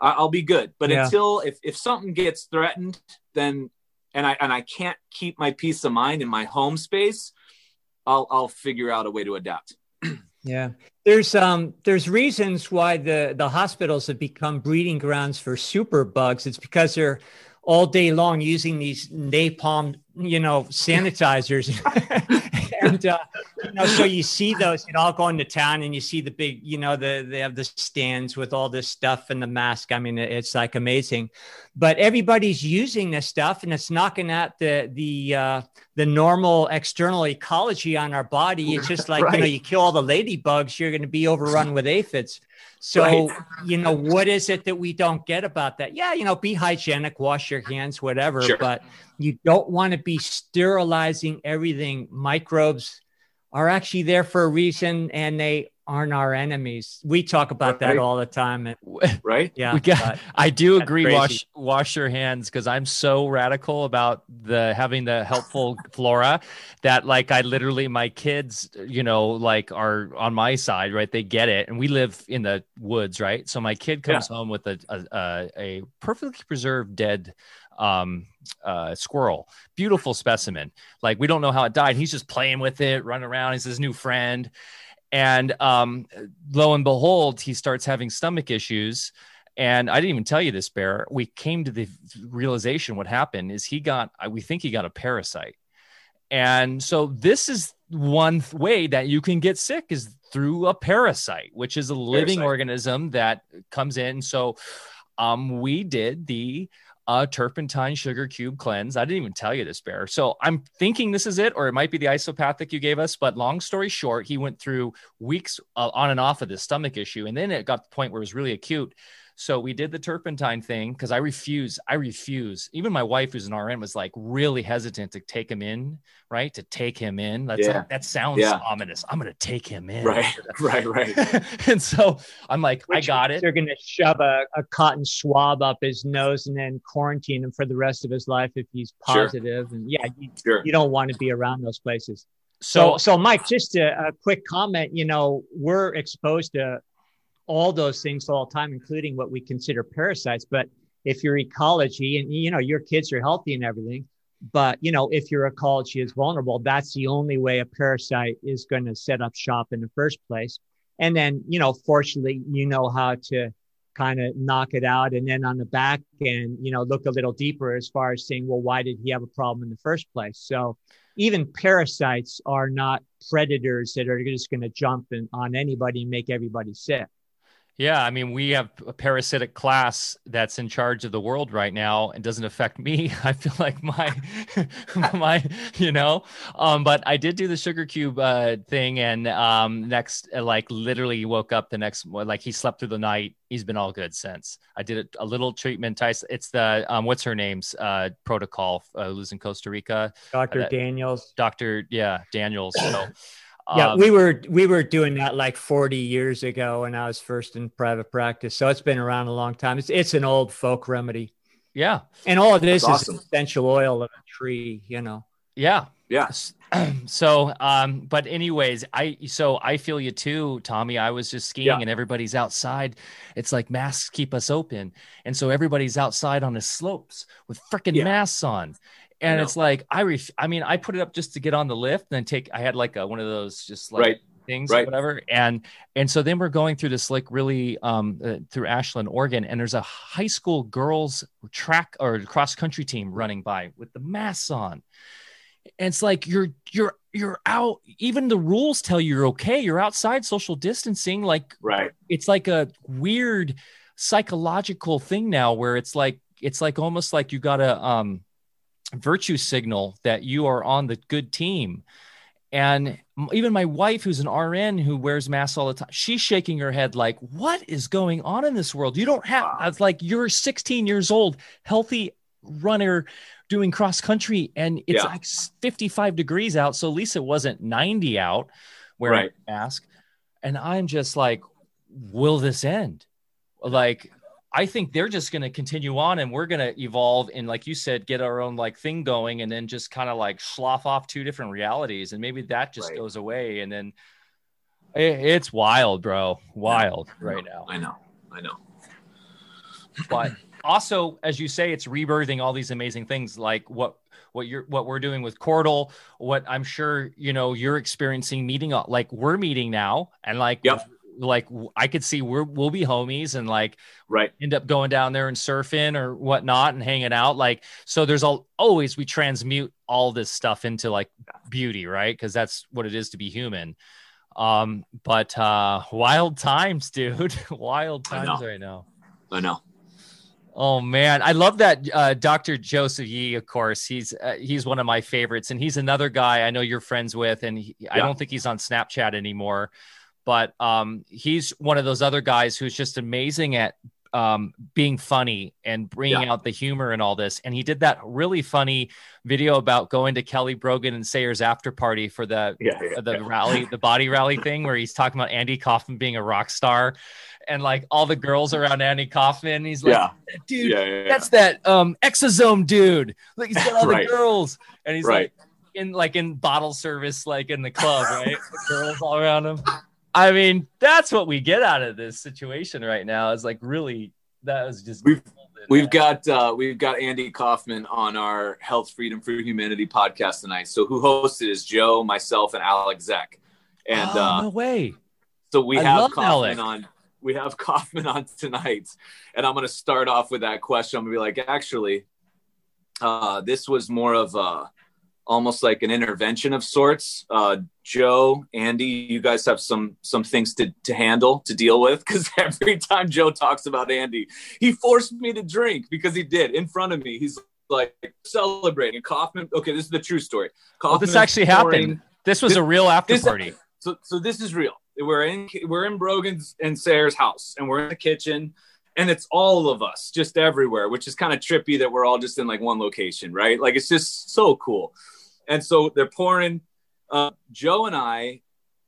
I'll be good. But yeah. until if if something gets threatened, then and I and I can't keep my peace of mind in my home space, I'll I'll figure out a way to adapt. yeah. There's um there's reasons why the the hospitals have become breeding grounds for super bugs. It's because they're all day long using these napalm, you know, sanitizers. and uh, you know, so you see those, you know, I'll go into town and you see the big, you know, the they have the stands with all this stuff and the mask. I mean, it's like amazing. But everybody's using this stuff and it's knocking at the the uh, the normal external ecology on our body. It's just like, right. you know, you kill all the ladybugs, you're gonna be overrun with aphids. So, right. you know, what is it that we don't get about that? Yeah, you know, be hygienic, wash your hands, whatever, sure. but you don't want to be sterilizing everything. Microbes are actually there for a reason and they aren't our enemies. We talk about right. that all the time. right? Yeah. Got, I do agree. Wash wash your hands because I'm so radical about the having the helpful flora that like I literally my kids, you know, like are on my side, right? They get it, and we live in the woods, right? So my kid comes yeah. home with a, a a perfectly preserved dead um uh squirrel beautiful specimen like we don't know how it died he's just playing with it running around he's his new friend and um, lo and behold, he starts having stomach issues. And I didn't even tell you this, Bear. We came to the realization what happened is he got, we think he got a parasite. And so this is one way that you can get sick is through a parasite, which is a living parasite. organism that comes in. So um, we did the a turpentine sugar cube cleanse. I didn't even tell you this, Bear. So I'm thinking this is it, or it might be the isopathic you gave us. But long story short, he went through weeks uh, on and off of this stomach issue. And then it got to the point where it was really acute. So we did the turpentine thing because I refuse. I refuse. Even my wife, who's an RN, was like really hesitant to take him in, right? To take him in. That's Yeah. that sounds Yeah. ominous. I'm gonna take him in. Right, right, right. and so I'm like, I got it. They're going to shove a, a cotton swab up his nose and then quarantine him for the rest of his life if he's Sure. positive. And yeah, you, Sure. you don't want to be around those places. So So, so Mike, just a, a quick comment. You know, we're exposed to all those things all the time, including what we consider parasites. But if your ecology and you know your kids are healthy and everything, but you know if your ecology is vulnerable, that's the only way a parasite is going to set up shop in the first place. And then you know, fortunately, you know how to kind of knock it out, and then on the back end, you know, look a little deeper as far as saying, well, why did he have a problem in the first place? So even parasites are not predators that are just going to jump in, on anybody and make everybody sick. Yeah, I mean, we have a parasitic class that's in charge of the world right now and doesn't affect me. I feel like my my, you know, um, but I did do the sugar cube uh, thing, and um, next, uh, like, literally woke up the next, like, he slept through the night. He's been all good since. I did a, a little treatment. It's the um, what's her name's uh, protocol, uh, who's in Costa Rica, Dr. Uh, Daniels. Doctor, yeah, Daniels. So, Yeah, um, we were we were doing that like 40 years ago when I was first in private practice. So it's been around a long time. It's it's an old folk remedy. yeah, And all it is That's is awesome. essential oil of a tree, you know. yeah. Yeah. so um but anyways i so i feel you too tommy i was just skiing Yeah. and everybody's outside it's like masks keep us open and so everybody's outside on the slopes with freaking Yeah. masks on and it's like i ref- i mean i put it up just to get on the lift and then take i had like a, one of those just like Right. things or Right. whatever and and so then we're going through this like really um uh, through ashland oregon and there's a high school girls track or cross country team running by with the masks on and it's like you're you're you're out even the rules tell you you're okay you're outside social distancing like Right. it's like a weird psychological thing now where it's like it's like almost like you gotta um virtue signal that you are on the good team. And even my wife who's an RN who wears masks all the time she's shaking her head like what is going on in this world? You don't have it's like you're 16 years old healthy runner doing cross country and it's Yeah. like 55 degrees out. So it wasn't 90 out wearing Right. a mask. And i'm just like will this end? Like i think they're just going to continue on and we're going to evolve and like you said get our own like thing going and then just kind of like slough off two different realities and maybe that just Right. goes away and then it's wild bro wild right now I know. I know. but also as you say it's rebirthing all these amazing things like what what you're what we're doing with Cordal, what I'm sure you know you're experiencing meeting like we're meeting now and like Yep. Like I could see we're we'll be homies and like Right. end up going down there and surfing or whatnot and hanging out like so there's all always we transmute all this stuff into like beauty right because that's what it is to be human um but uh wild times dude wild times right now I know. Oh man, I love that uh, Dr. Joseph Yee. Of course, he's uh, he's one of my favorites, and he's another guy I know you're friends with, and he, I don't think he's on Snapchat anymore, but um, he's one of those other guys who's just amazing at um, being funny and bringing Yeah. out the humor and all this. And he did that really funny video about going to Kelly Brogan and Sayers after party for the Yeah. yeah, the rally, the body rally thing, where he's talking about Andy Kaufman being a rock star, and like all the girls around Andy Kaufman. He's like, dude, that's that um exosome dude. Like he's got all Right. the girls, and he's Right. like in like in bottle service, like in the club, right? Girls all around him. I mean, that's what we get out of this situation right now. Is like really that was just We've- We've got uh, we've got Andy Kaufman on our Health Freedom for Humanity podcast tonight. So who hosted is Joe, myself, and Alex Zeck. And oh, uh, no way. so we I have Kaufman Alec. on. We have Kaufman on tonight, and I'm going to start off with that question. I'm going to be like, actually, uh, this was more of a almost like an intervention of sorts. Uh, Joe, Andy, you guys have some some things to to handle to deal with because every time Joe talks about Andy, he forced me to drink because he did in front of me. He's like celebrating. Kaufman, okay, this is the true story. Kaufman well, this actually pouring, happened. This was this, a real after party. So, so this is real. We're in we're in Brogan's and Sayer's house, and we're in the kitchen and it's all of us just everywhere, which is kind of trippy that we're all just in like one location, right? Like it's just so cool. And so they're pouring. Uh, Joe and I,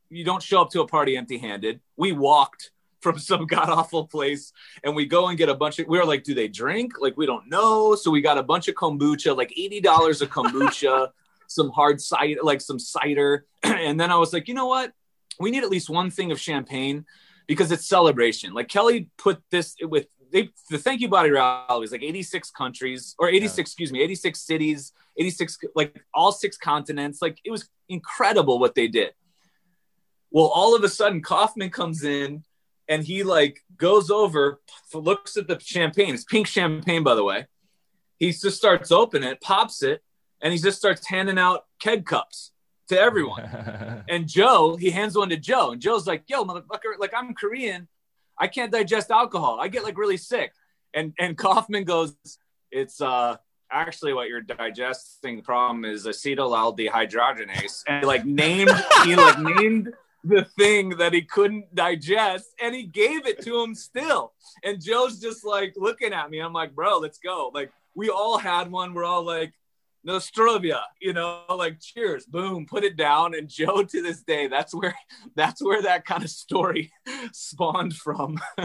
you don't show up to a party empty handed. We walked from some god awful place and we go and get a bunch of, we were like, do they drink? Like, we don't know. So we got a bunch of kombucha, like $80 of kombucha, some hard cider, like some cider. and then I was like, you know what? We need at least one thing of champagne because it's celebration. Like Kelly put this with they the thank you body rally was like 86 countries or 86 yeah. excuse me 86 cities 86 like all six continents. Like it was incredible what they did. Well all of a sudden kaufman comes in and he like goes over looks at the champagne. It's pink champagne by the way. He just starts opening it pops it and he just starts handing out keg cups to everyone. And joe he hands one to joe and joe's like yo motherfucker like i'm korean I can't digest alcohol. I get like really sick. And and Kaufman goes, it's uh actually what you're digesting. Problem is acetylaldehyde And like named he like named the thing that he couldn't digest and he gave it to him still. And Joe's just like looking at me. I'm like, bro, let's go. Like we all had one. We're all like, Nostrovia, you know, like cheers, boom, put it down. And Joe to this day, that's where that's where that kind of story spawned from.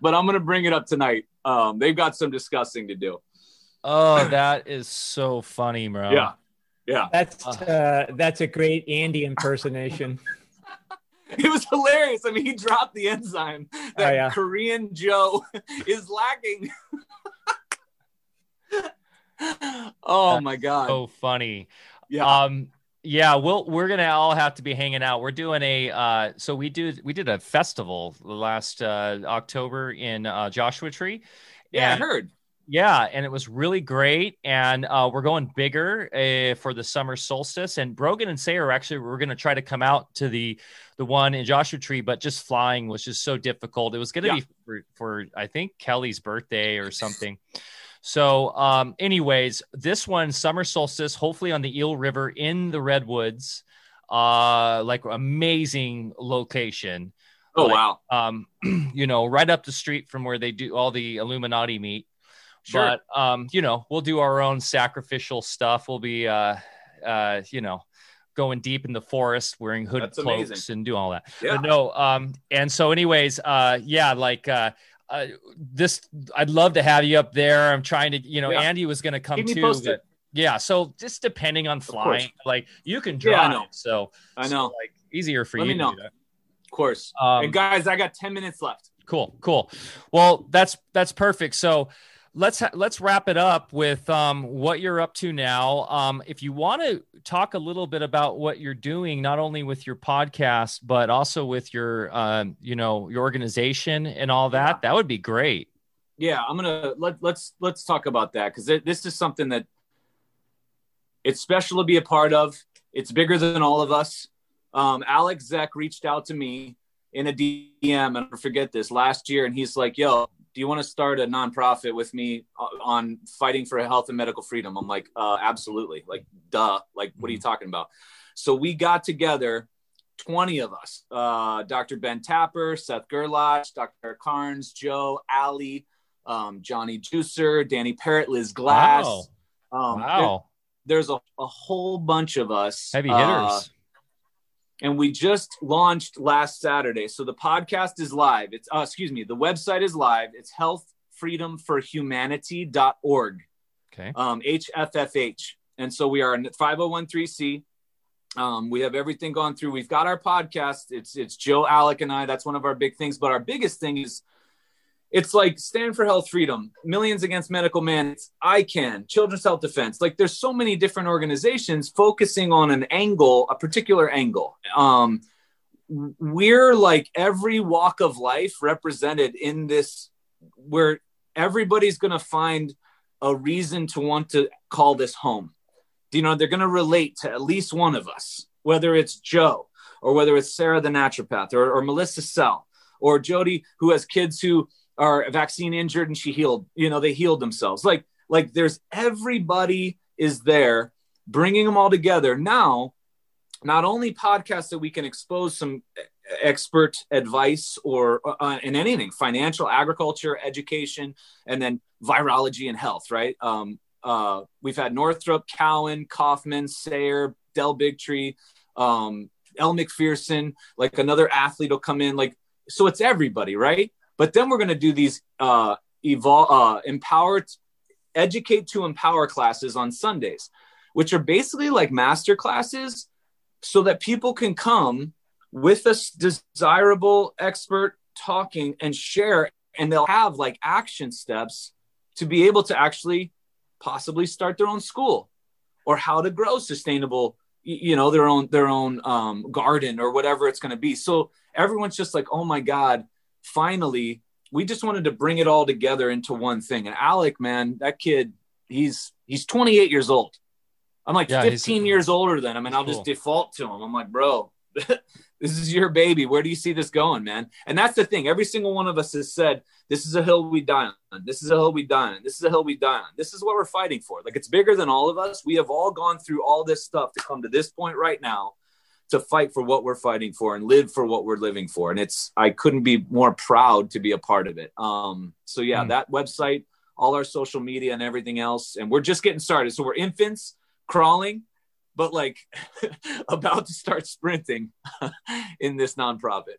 but I'm gonna bring it up tonight. Um, they've got some discussing to do. Oh, that is so funny, bro. Yeah. Yeah. That's uh, that's a great Andy impersonation. it was hilarious. I mean, he dropped the enzyme that oh, yeah. Korean Joe is lacking oh That's my god, so funny. Yeah. Um, yeah, we'll we're gonna all have to be hanging out. We're doing a uh, so we do we did a festival last uh, October in uh, Joshua Tree. Yeah, and, I heard. Yeah, and it was really great. And uh, we're going bigger uh, for the summer solstice. And Brogan and Sayer actually we're going to try to come out to the the one in Joshua Tree, but just flying was just so difficult. It was going to yeah. be for, for I think Kelly's birthday or something. So, um, anyways, this one, summer solstice, hopefully on the Eel River in the Redwoods, uh, like amazing location. Oh like, wow! Um, you know, right up the street from where they do all the Illuminati meet. Sure. But um, you know, we'll do our own sacrificial stuff. We'll be, uh, uh, you know, going deep in the forest, wearing hood That's cloaks amazing. and do all that. Yeah. But no, um, and so, anyways, uh, yeah, like uh, uh, this I'd love to have you up there. I'm trying to, you know, yeah. Andy was going to come too. But, yeah, so just depending on flying, like you can drive. Yeah, I know. So I know, so, like easier for Let you to know. do that. Of course. Um, and guys, I got 10 minutes left. Cool, cool. Well, that's that's perfect. So let's ha- let's wrap it up with um, what you're up to now. Um, if you want to talk a little bit about what you're doing, not only with your podcast but also with your um, you know your organization and all that, that would be great. Yeah, I'm gonna let let's let's talk about that because this is something that it's special to be a part of. It's bigger than all of us. Um, Alex Zeck reached out to me in a DM, and I forget this last year, and he's like, "Yo, do you want to start a nonprofit with me on fighting for health and medical freedom? I'm like, uh, absolutely. Like, duh. Like, what are you mm-hmm. talking about? So we got together, 20 of us, uh, Dr. Ben Tapper, Seth Gerlach, Dr. Carnes, Joe, Ali, um, Johnny Juicer, Danny Parrott, Liz Glass. Wow. Um, wow. There, there's a, a, whole bunch of us. Heavy hitters. Uh, and we just launched last Saturday. So the podcast is live. It's uh, excuse me, the website is live. It's healthfreedomforhumanity.org. Okay. Um, HFFH. And so we are in 5013C. Um, we have everything gone through. We've got our podcast. It's it's Joe, Alec, and I. That's one of our big things. But our biggest thing is it's like stand for health freedom millions against medical mandates. ICAN children's health defense. Like there's so many different organizations focusing on an angle a particular angle. Um, we're like every walk of life represented in this where everybody's going to find a reason to want to call this home. You know they're going to relate to at least one of us whether it's joe or whether it's sarah the naturopath or, or melissa sell or jody who has kids who are vaccine injured and she healed you know they healed themselves. Like like there's everybody is there bringing them all together. Now not only podcasts that we can expose some expert advice or uh, in anything financial agriculture education and then virology and health right? Um, uh, we've had northrup cowan kaufman sayer del bigtree um, elle macpherson like another athlete will come in like so it's everybody right but then we're going to do these uh, evolve uh, empower educate to empower classes on sundays which are basically like master classes so that people can come with a desirable expert talking and share and they'll have like action steps to be able to actually possibly start their own school or how to grow sustainable you know their own their own um, garden or whatever it's going to be. So everyone's just like oh my god finally we just wanted to bring it all together into one thing and alec man that kid he's he's 28 years old i'm like yeah, 15 years older than him and i'll cool. just default to him i'm like bro this is your baby. Where do you see this going, man? And that's the thing. Every single one of us has said, this is a hill we die on. This is a hill we die on. This is a hill we die on. This is what we're fighting for. Like it's bigger than all of us. We have all gone through all this stuff to come to this point right now to fight for what we're fighting for and live for what we're living for. And it's, I couldn't be more proud to be a part of it. Um, so yeah, mm. that website, all our social media and everything else. And we're just getting started. So we're infants crawling but like about to start sprinting in this nonprofit.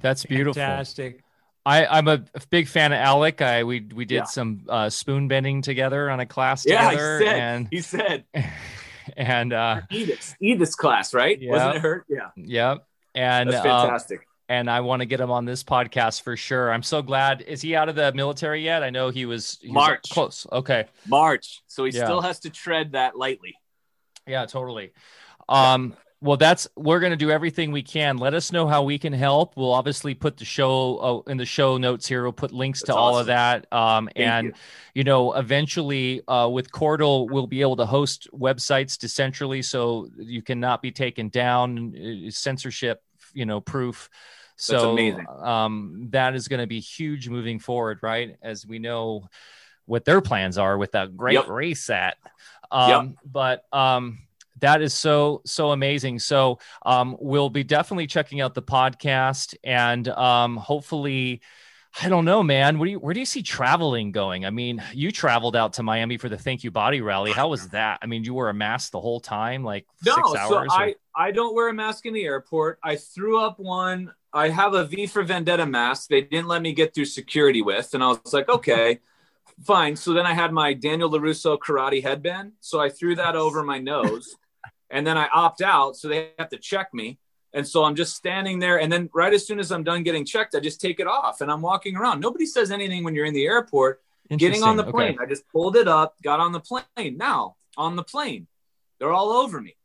That's beautiful. Fantastic. I, I'm a big fan of Alec. I we we did yeah. some uh, spoon bending together on a class yeah, together. he said. And he said. And uh, Edith's Edith's class, right? Yep, Wasn't it her? Yeah. Yep. And that's uh, fantastic. And I want to get him on this podcast for sure. I'm so glad. Is he out of the military yet? I know he was, he March was close. Okay, March. So he yeah. still has to tread that lightly. Yeah, totally. Um, well, that's we're going to do everything we can. Let us know how we can help. We'll obviously put the show oh, in the show notes here. We'll put links that's to all of that. Um, and you. you. know, eventually, uh, with Cordal, we'll be able to host websites decentrally, so you cannot be taken down. Uh, censorship, you know, proof. So amazing. Um, that is going to be huge moving forward, right? As we know what their plans are with that great yep. race at. Um, yep. But um, that is so so amazing. So um, we'll be definitely checking out the podcast and um, hopefully. I don't know, man. Where do you where do you see traveling going? I mean, you traveled out to Miami for the Thank You Body Rally. How was that? I mean, you wore a mask the whole time, like no, six hours. So or... I I don't wear a mask in the airport. I threw up one I have a V for Vendetta mask. They didn't let me get through security with, and I was like, okay, fine. So then I had my Daniel Larusso karate headband, so I threw that over my nose, and then I opt out, so they have to check me. And so I'm just standing there, and then right as soon as I'm done getting checked, I just take it off, and I'm walking around. Nobody says anything when you're in the airport. Getting on the plane, okay. I just pulled it up, got on the plane. Now on the plane, they're all over me.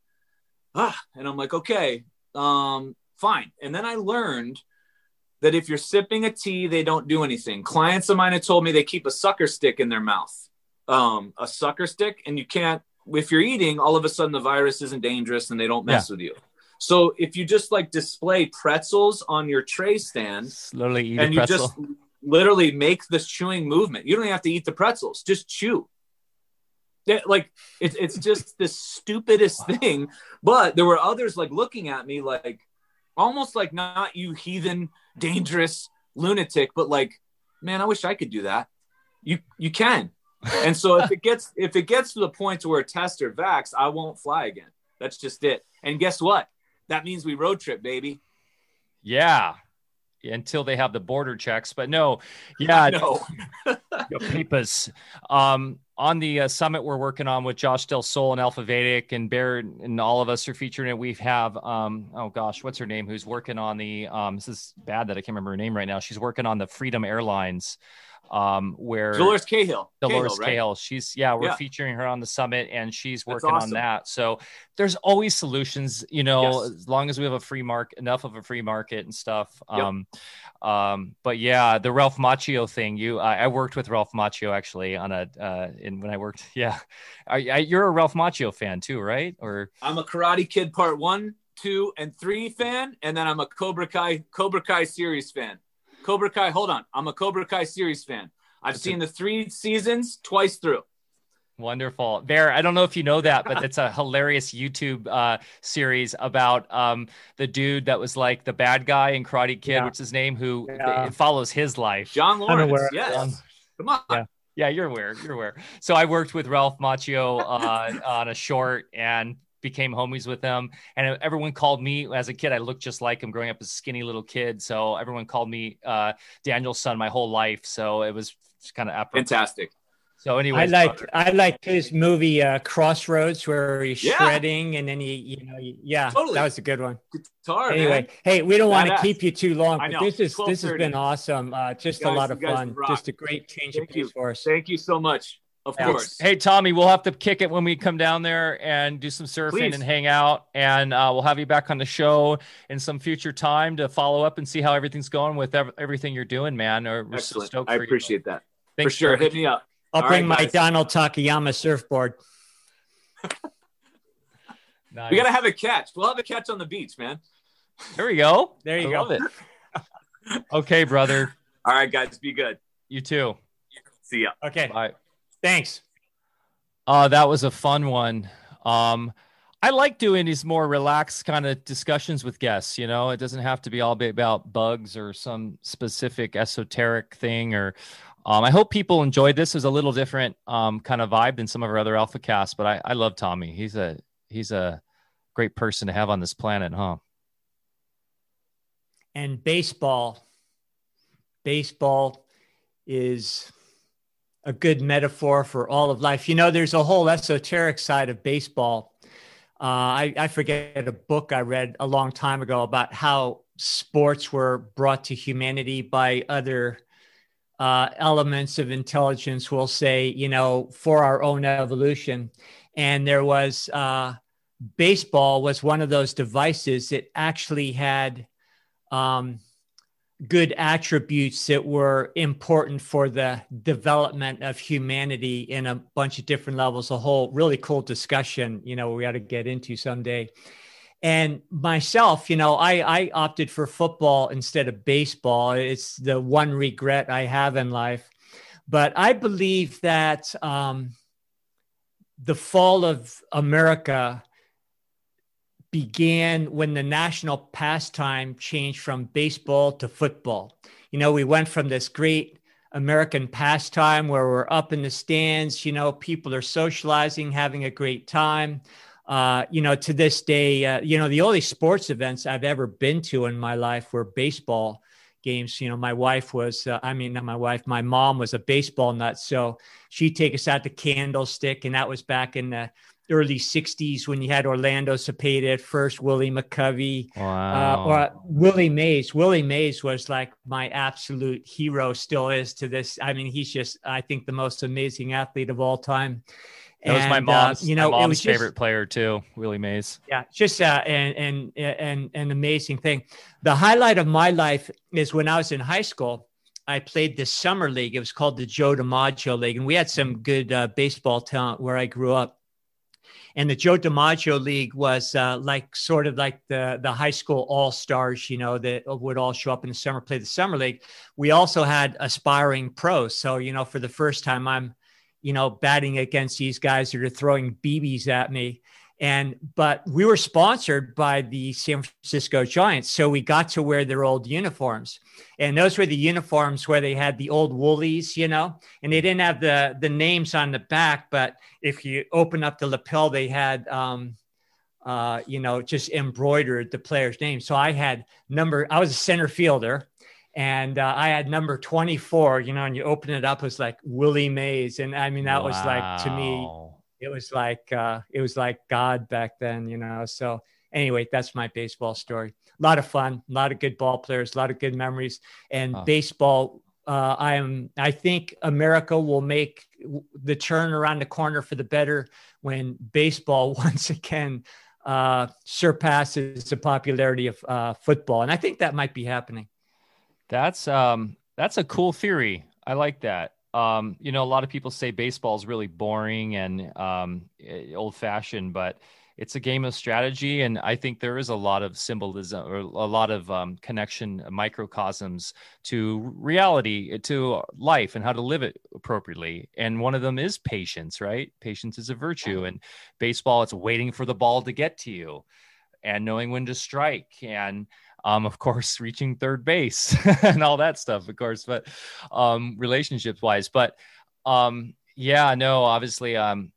Ah, and I'm like, okay, um, fine. And then I learned that if you're sipping a tea, they don't do anything. Clients of mine have told me they keep a sucker stick in their mouth, um, a sucker stick, and you can't. If you're eating, all of a sudden the virus isn't dangerous and they don't mess yeah. with you. So if you just like display pretzels on your tray stand, slowly eat and you just literally make this chewing movement, you don't even have to eat the pretzels, just chew. Yeah, like it's it's just the stupidest thing. But there were others like looking at me like, almost like not you heathen, dangerous lunatic, but like, man, I wish I could do that. You you can. And so if it gets if it gets to the point to where a test or vax, I won't fly again. That's just it. And guess what? That means we road trip, baby. Yeah. Until they have the border checks, but no, yeah, no papers. Um, on the uh, summit we're working on with Josh Del Sol and Alpha Vedic and Bear and all of us are featuring it. We have um oh gosh, what's her name? Who's working on the um this is bad that I can't remember her name right now. She's working on the Freedom Airlines um, where Dolores Cahill, Dolores Cahill, Cahill right? she's yeah, we're yeah. featuring her on the summit and she's working awesome. on that. So there's always solutions, you know, yes. as long as we have a free market, enough of a free market and stuff. Yep. Um, um, but yeah, the Ralph Macchio thing, you, I, I, worked with Ralph Macchio actually on a, uh, in when I worked. Yeah, I, I, you're a Ralph Macchio fan too, right? Or I'm a Karate Kid Part One, Two, and Three fan, and then I'm a Cobra Kai Cobra Kai series fan. Cobra Kai. Hold on, I'm a Cobra Kai series fan. I've That's seen a- the three seasons twice through. Wonderful. Bear, I don't know if you know that, but it's a hilarious YouTube uh, series about um, the dude that was like the bad guy in Karate Kid, yeah. what's his name, who yeah. follows his life. John Lawrence. Yes. Um, Come on. Yeah. yeah. you're aware. You're aware. So I worked with Ralph Macchio uh, on a short and became homies with him. And everyone called me as a kid. I looked just like him growing up as a skinny little kid. So everyone called me uh, Daniel-san my whole life. So it was kind of fantastic. So anyway, I like I like his movie uh, Crossroads where he's yeah. shredding and then he you know yeah totally. that was a good one. Guitar. Anyway, man. hey, we don't want to keep you too long, but this is this has been awesome. Uh, just guys, a lot of fun. Just a great change Thank of pace for us. Thank you so much. Of yeah. course. Hey Tommy, we'll have to kick it when we come down there and do some surfing Please. and hang out, and uh, we'll have you back on the show in some future time to follow up and see how everything's going with ev- everything you're doing, man. Or we're Excellent. So I appreciate you. that. Thanks, for sure. Hit me up. I'll All bring right, my Donald Takayama surfboard. nice. We gotta have a catch. We'll have a catch on the beach, man. There we go. There you I go. Love it. okay, brother. All right, guys. Be good. You too. See ya. Okay. Bye. Thanks. Uh, that was a fun one. Um, I like doing these more relaxed kind of discussions with guests. You know, it doesn't have to be all about bugs or some specific esoteric thing or um, I hope people enjoyed this. Is a little different um, kind of vibe than some of our other alpha casts, but I, I love Tommy. He's a he's a great person to have on this planet, huh? And baseball, baseball is a good metaphor for all of life. You know, there's a whole esoteric side of baseball. Uh, I, I forget a book I read a long time ago about how sports were brought to humanity by other uh, elements of intelligence we'll say, you know, for our own evolution. And there was uh, baseball was one of those devices that actually had um, good attributes that were important for the development of humanity in a bunch of different levels. A whole really cool discussion, you know, we ought to get into someday. And myself, you know, I, I opted for football instead of baseball. It's the one regret I have in life. But I believe that um, the fall of America began when the national pastime changed from baseball to football. You know, we went from this great American pastime where we're up in the stands, you know, people are socializing, having a great time uh, you know, to this day, uh, you know, the only sports events I've ever been to in my life were baseball games. You know, my wife was, uh, I mean, not my wife, my mom was a baseball nut. So she'd take us out to Candlestick, and that was back in the early 60s when you had Orlando Cepeda at first, Willie McCovey, uh, or Willie Mays. Willie Mays was like my absolute hero, still is to this. I mean, he's just, I think, the most amazing athlete of all time. That was my uh, mom's, uh, you know, my mom's favorite just, player too, Willie Mays. Yeah, just uh, and and and an amazing thing. The highlight of my life is when I was in high school. I played the summer league. It was called the Joe DiMaggio League, and we had some good uh, baseball talent where I grew up. And the Joe DiMaggio League was uh, like sort of like the the high school all stars, you know, that would all show up in the summer, play the summer league. We also had aspiring pros. So you know, for the first time, I'm you know, batting against these guys that are throwing BBs at me. And but we were sponsored by the San Francisco Giants, so we got to wear their old uniforms, and those were the uniforms where they had the old woolies, you know, and they didn't have the the names on the back, but if you open up the lapel, they had um, uh, you know, just embroidered the player's name. So I had number, I was a center fielder and uh, I had number 24, you know, and you open it up, it was like Willie Mays. And I mean, that wow. was like, to me, it was like, uh, it was like God back then, you know? So anyway, that's my baseball story. A lot of fun, a lot of good ball players, a lot of good memories and baseball. Uh, I am, I think America will make the turn around the corner for the better when baseball once again uh, surpasses the popularity of uh, football. And I think that might be happening. That's um that's a cool theory. I like that. Um, you know, a lot of people say baseball is really boring and um, eh, old fashioned, but it's a game of strategy. And I think there is a lot of symbolism or a lot of um, connection, microcosms to reality, to life and how to live it appropriately. And one of them is patience, right? Patience is a virtue. And baseball, it's waiting for the ball to get to you and knowing when to strike and um, of course, reaching third base and all that stuff, of course, but um, relationships wise. But um, yeah, no, obviously, I'm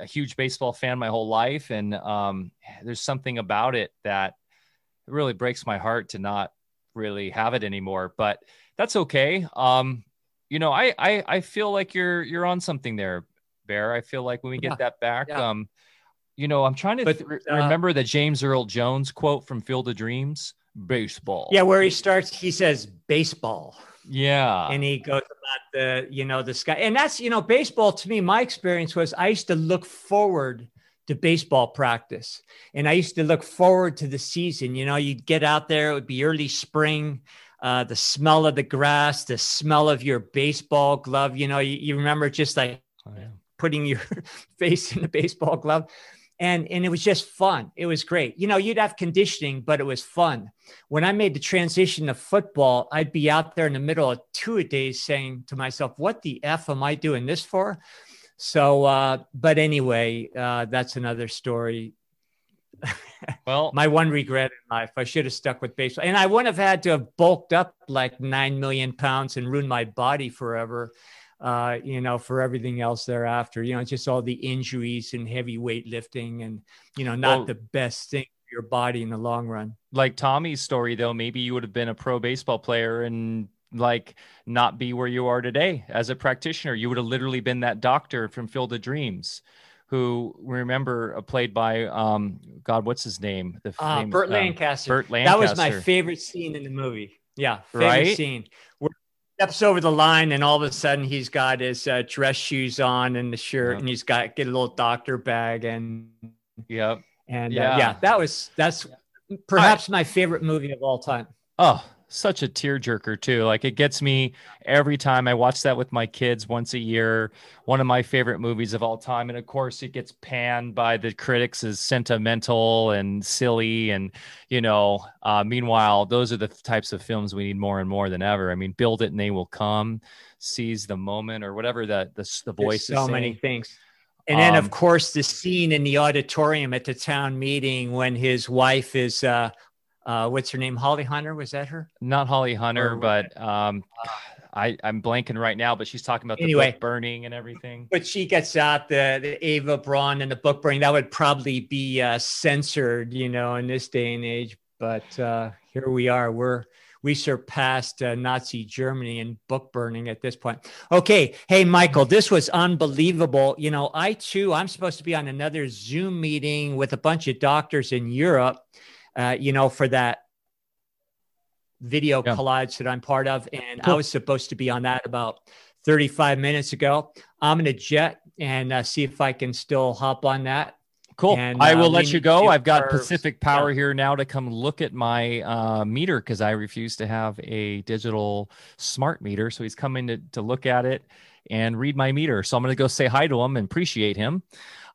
a huge baseball fan my whole life. And um, there's something about it that really breaks my heart to not really have it anymore. But that's okay. Um, you know, I, I, I feel like you're, you're on something there, Bear. I feel like when we get yeah. that back, yeah. um, you know, I'm trying to but, th- uh, remember the James Earl Jones quote from Field of Dreams baseball. Yeah, where he starts, he says baseball. Yeah. And he goes about the, you know, the sky. And that's, you know, baseball to me, my experience was I used to look forward to baseball practice. And I used to look forward to the season. You know, you'd get out there, it would be early spring. Uh, the smell of the grass, the smell of your baseball glove. You know, you, you remember just like oh, yeah. putting your face in a baseball glove and and it was just fun. It was great. You know you'd have conditioning but it was fun. When i made the transition to football i'd be out there in the middle of two a days saying to myself what the f am i doing this for? So uh but anyway uh that's another story. Well my one regret in life i should have stuck with baseball. And i wouldn't have had to have bulked up like nine million pounds and ruined my body forever uh, you know, for everything else thereafter. You know, just all the injuries and heavy weightlifting and, you know, not well, the best thing for your body in the long run. Like Tommy's story, though, maybe you would have been a pro baseball player and like not be where you are today as a practitioner. You would have literally been that doctor from Field of Dreams who remember uh, played by um God, what's his name? The uh, Burt um, Lancaster. Burt Lancaster. That was my favorite scene in the movie. Yeah, favorite right? scene. Where steps over the line and all of a sudden he's got his uh, dress shoes on and the shirt and he's got get a little doctor bag and yep. and yeah, uh, yeah. that was that's perhaps I, my favorite movie of all time. Oh such a tearjerker too. Like it gets me every time I watch that with my kids once a year. One of my favorite movies of all time, and of course it gets panned by the critics as sentimental and silly. And you know, uh, meanwhile, those are the types of films we need more and more than ever. I mean, build it and they will come. Seize the moment, or whatever the the, the voice. There's so many things. And then, um, of course, the scene in the auditorium at the town meeting when his wife is uh, uh, what's her name? Holly Hunter. Was that her? Not Holly Hunter, or, but um, I, I'm blanking right now. But she's talking about the anyway, book burning and everything. But she gets out the, the Eva Braun and the book burning. That would probably be uh, censored, you know, in this day and age. But uh, here we are. We're we surpassed uh, Nazi Germany in book burning at this point. Okay. Hey, Michael, this was unbelievable. You know, I too, I'm supposed to be on another Zoom meeting with a bunch of doctors in Europe uh, you know, for that video yeah. collage that I'm part of. And cool. I was supposed to be on that about 35 minutes ago. I'm going to jet and uh, see if I can still hop on that. Cool. And, I will uh, let you go. I've got Pacific Power yeah. here now to come look at my uh, meter because I refuse to have a digital smart meter. So he's coming to, to look at it and read my meter. So I'm going to go say hi to him and appreciate him.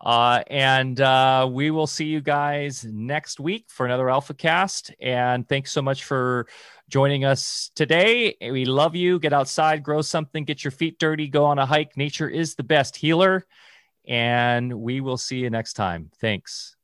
Uh, and uh, we will see you guys next week for another Alpha Cast. And thanks so much for joining us today. We love you. Get outside, grow something, get your feet dirty, go on a hike. Nature is the best healer. And we will see you next time. Thanks.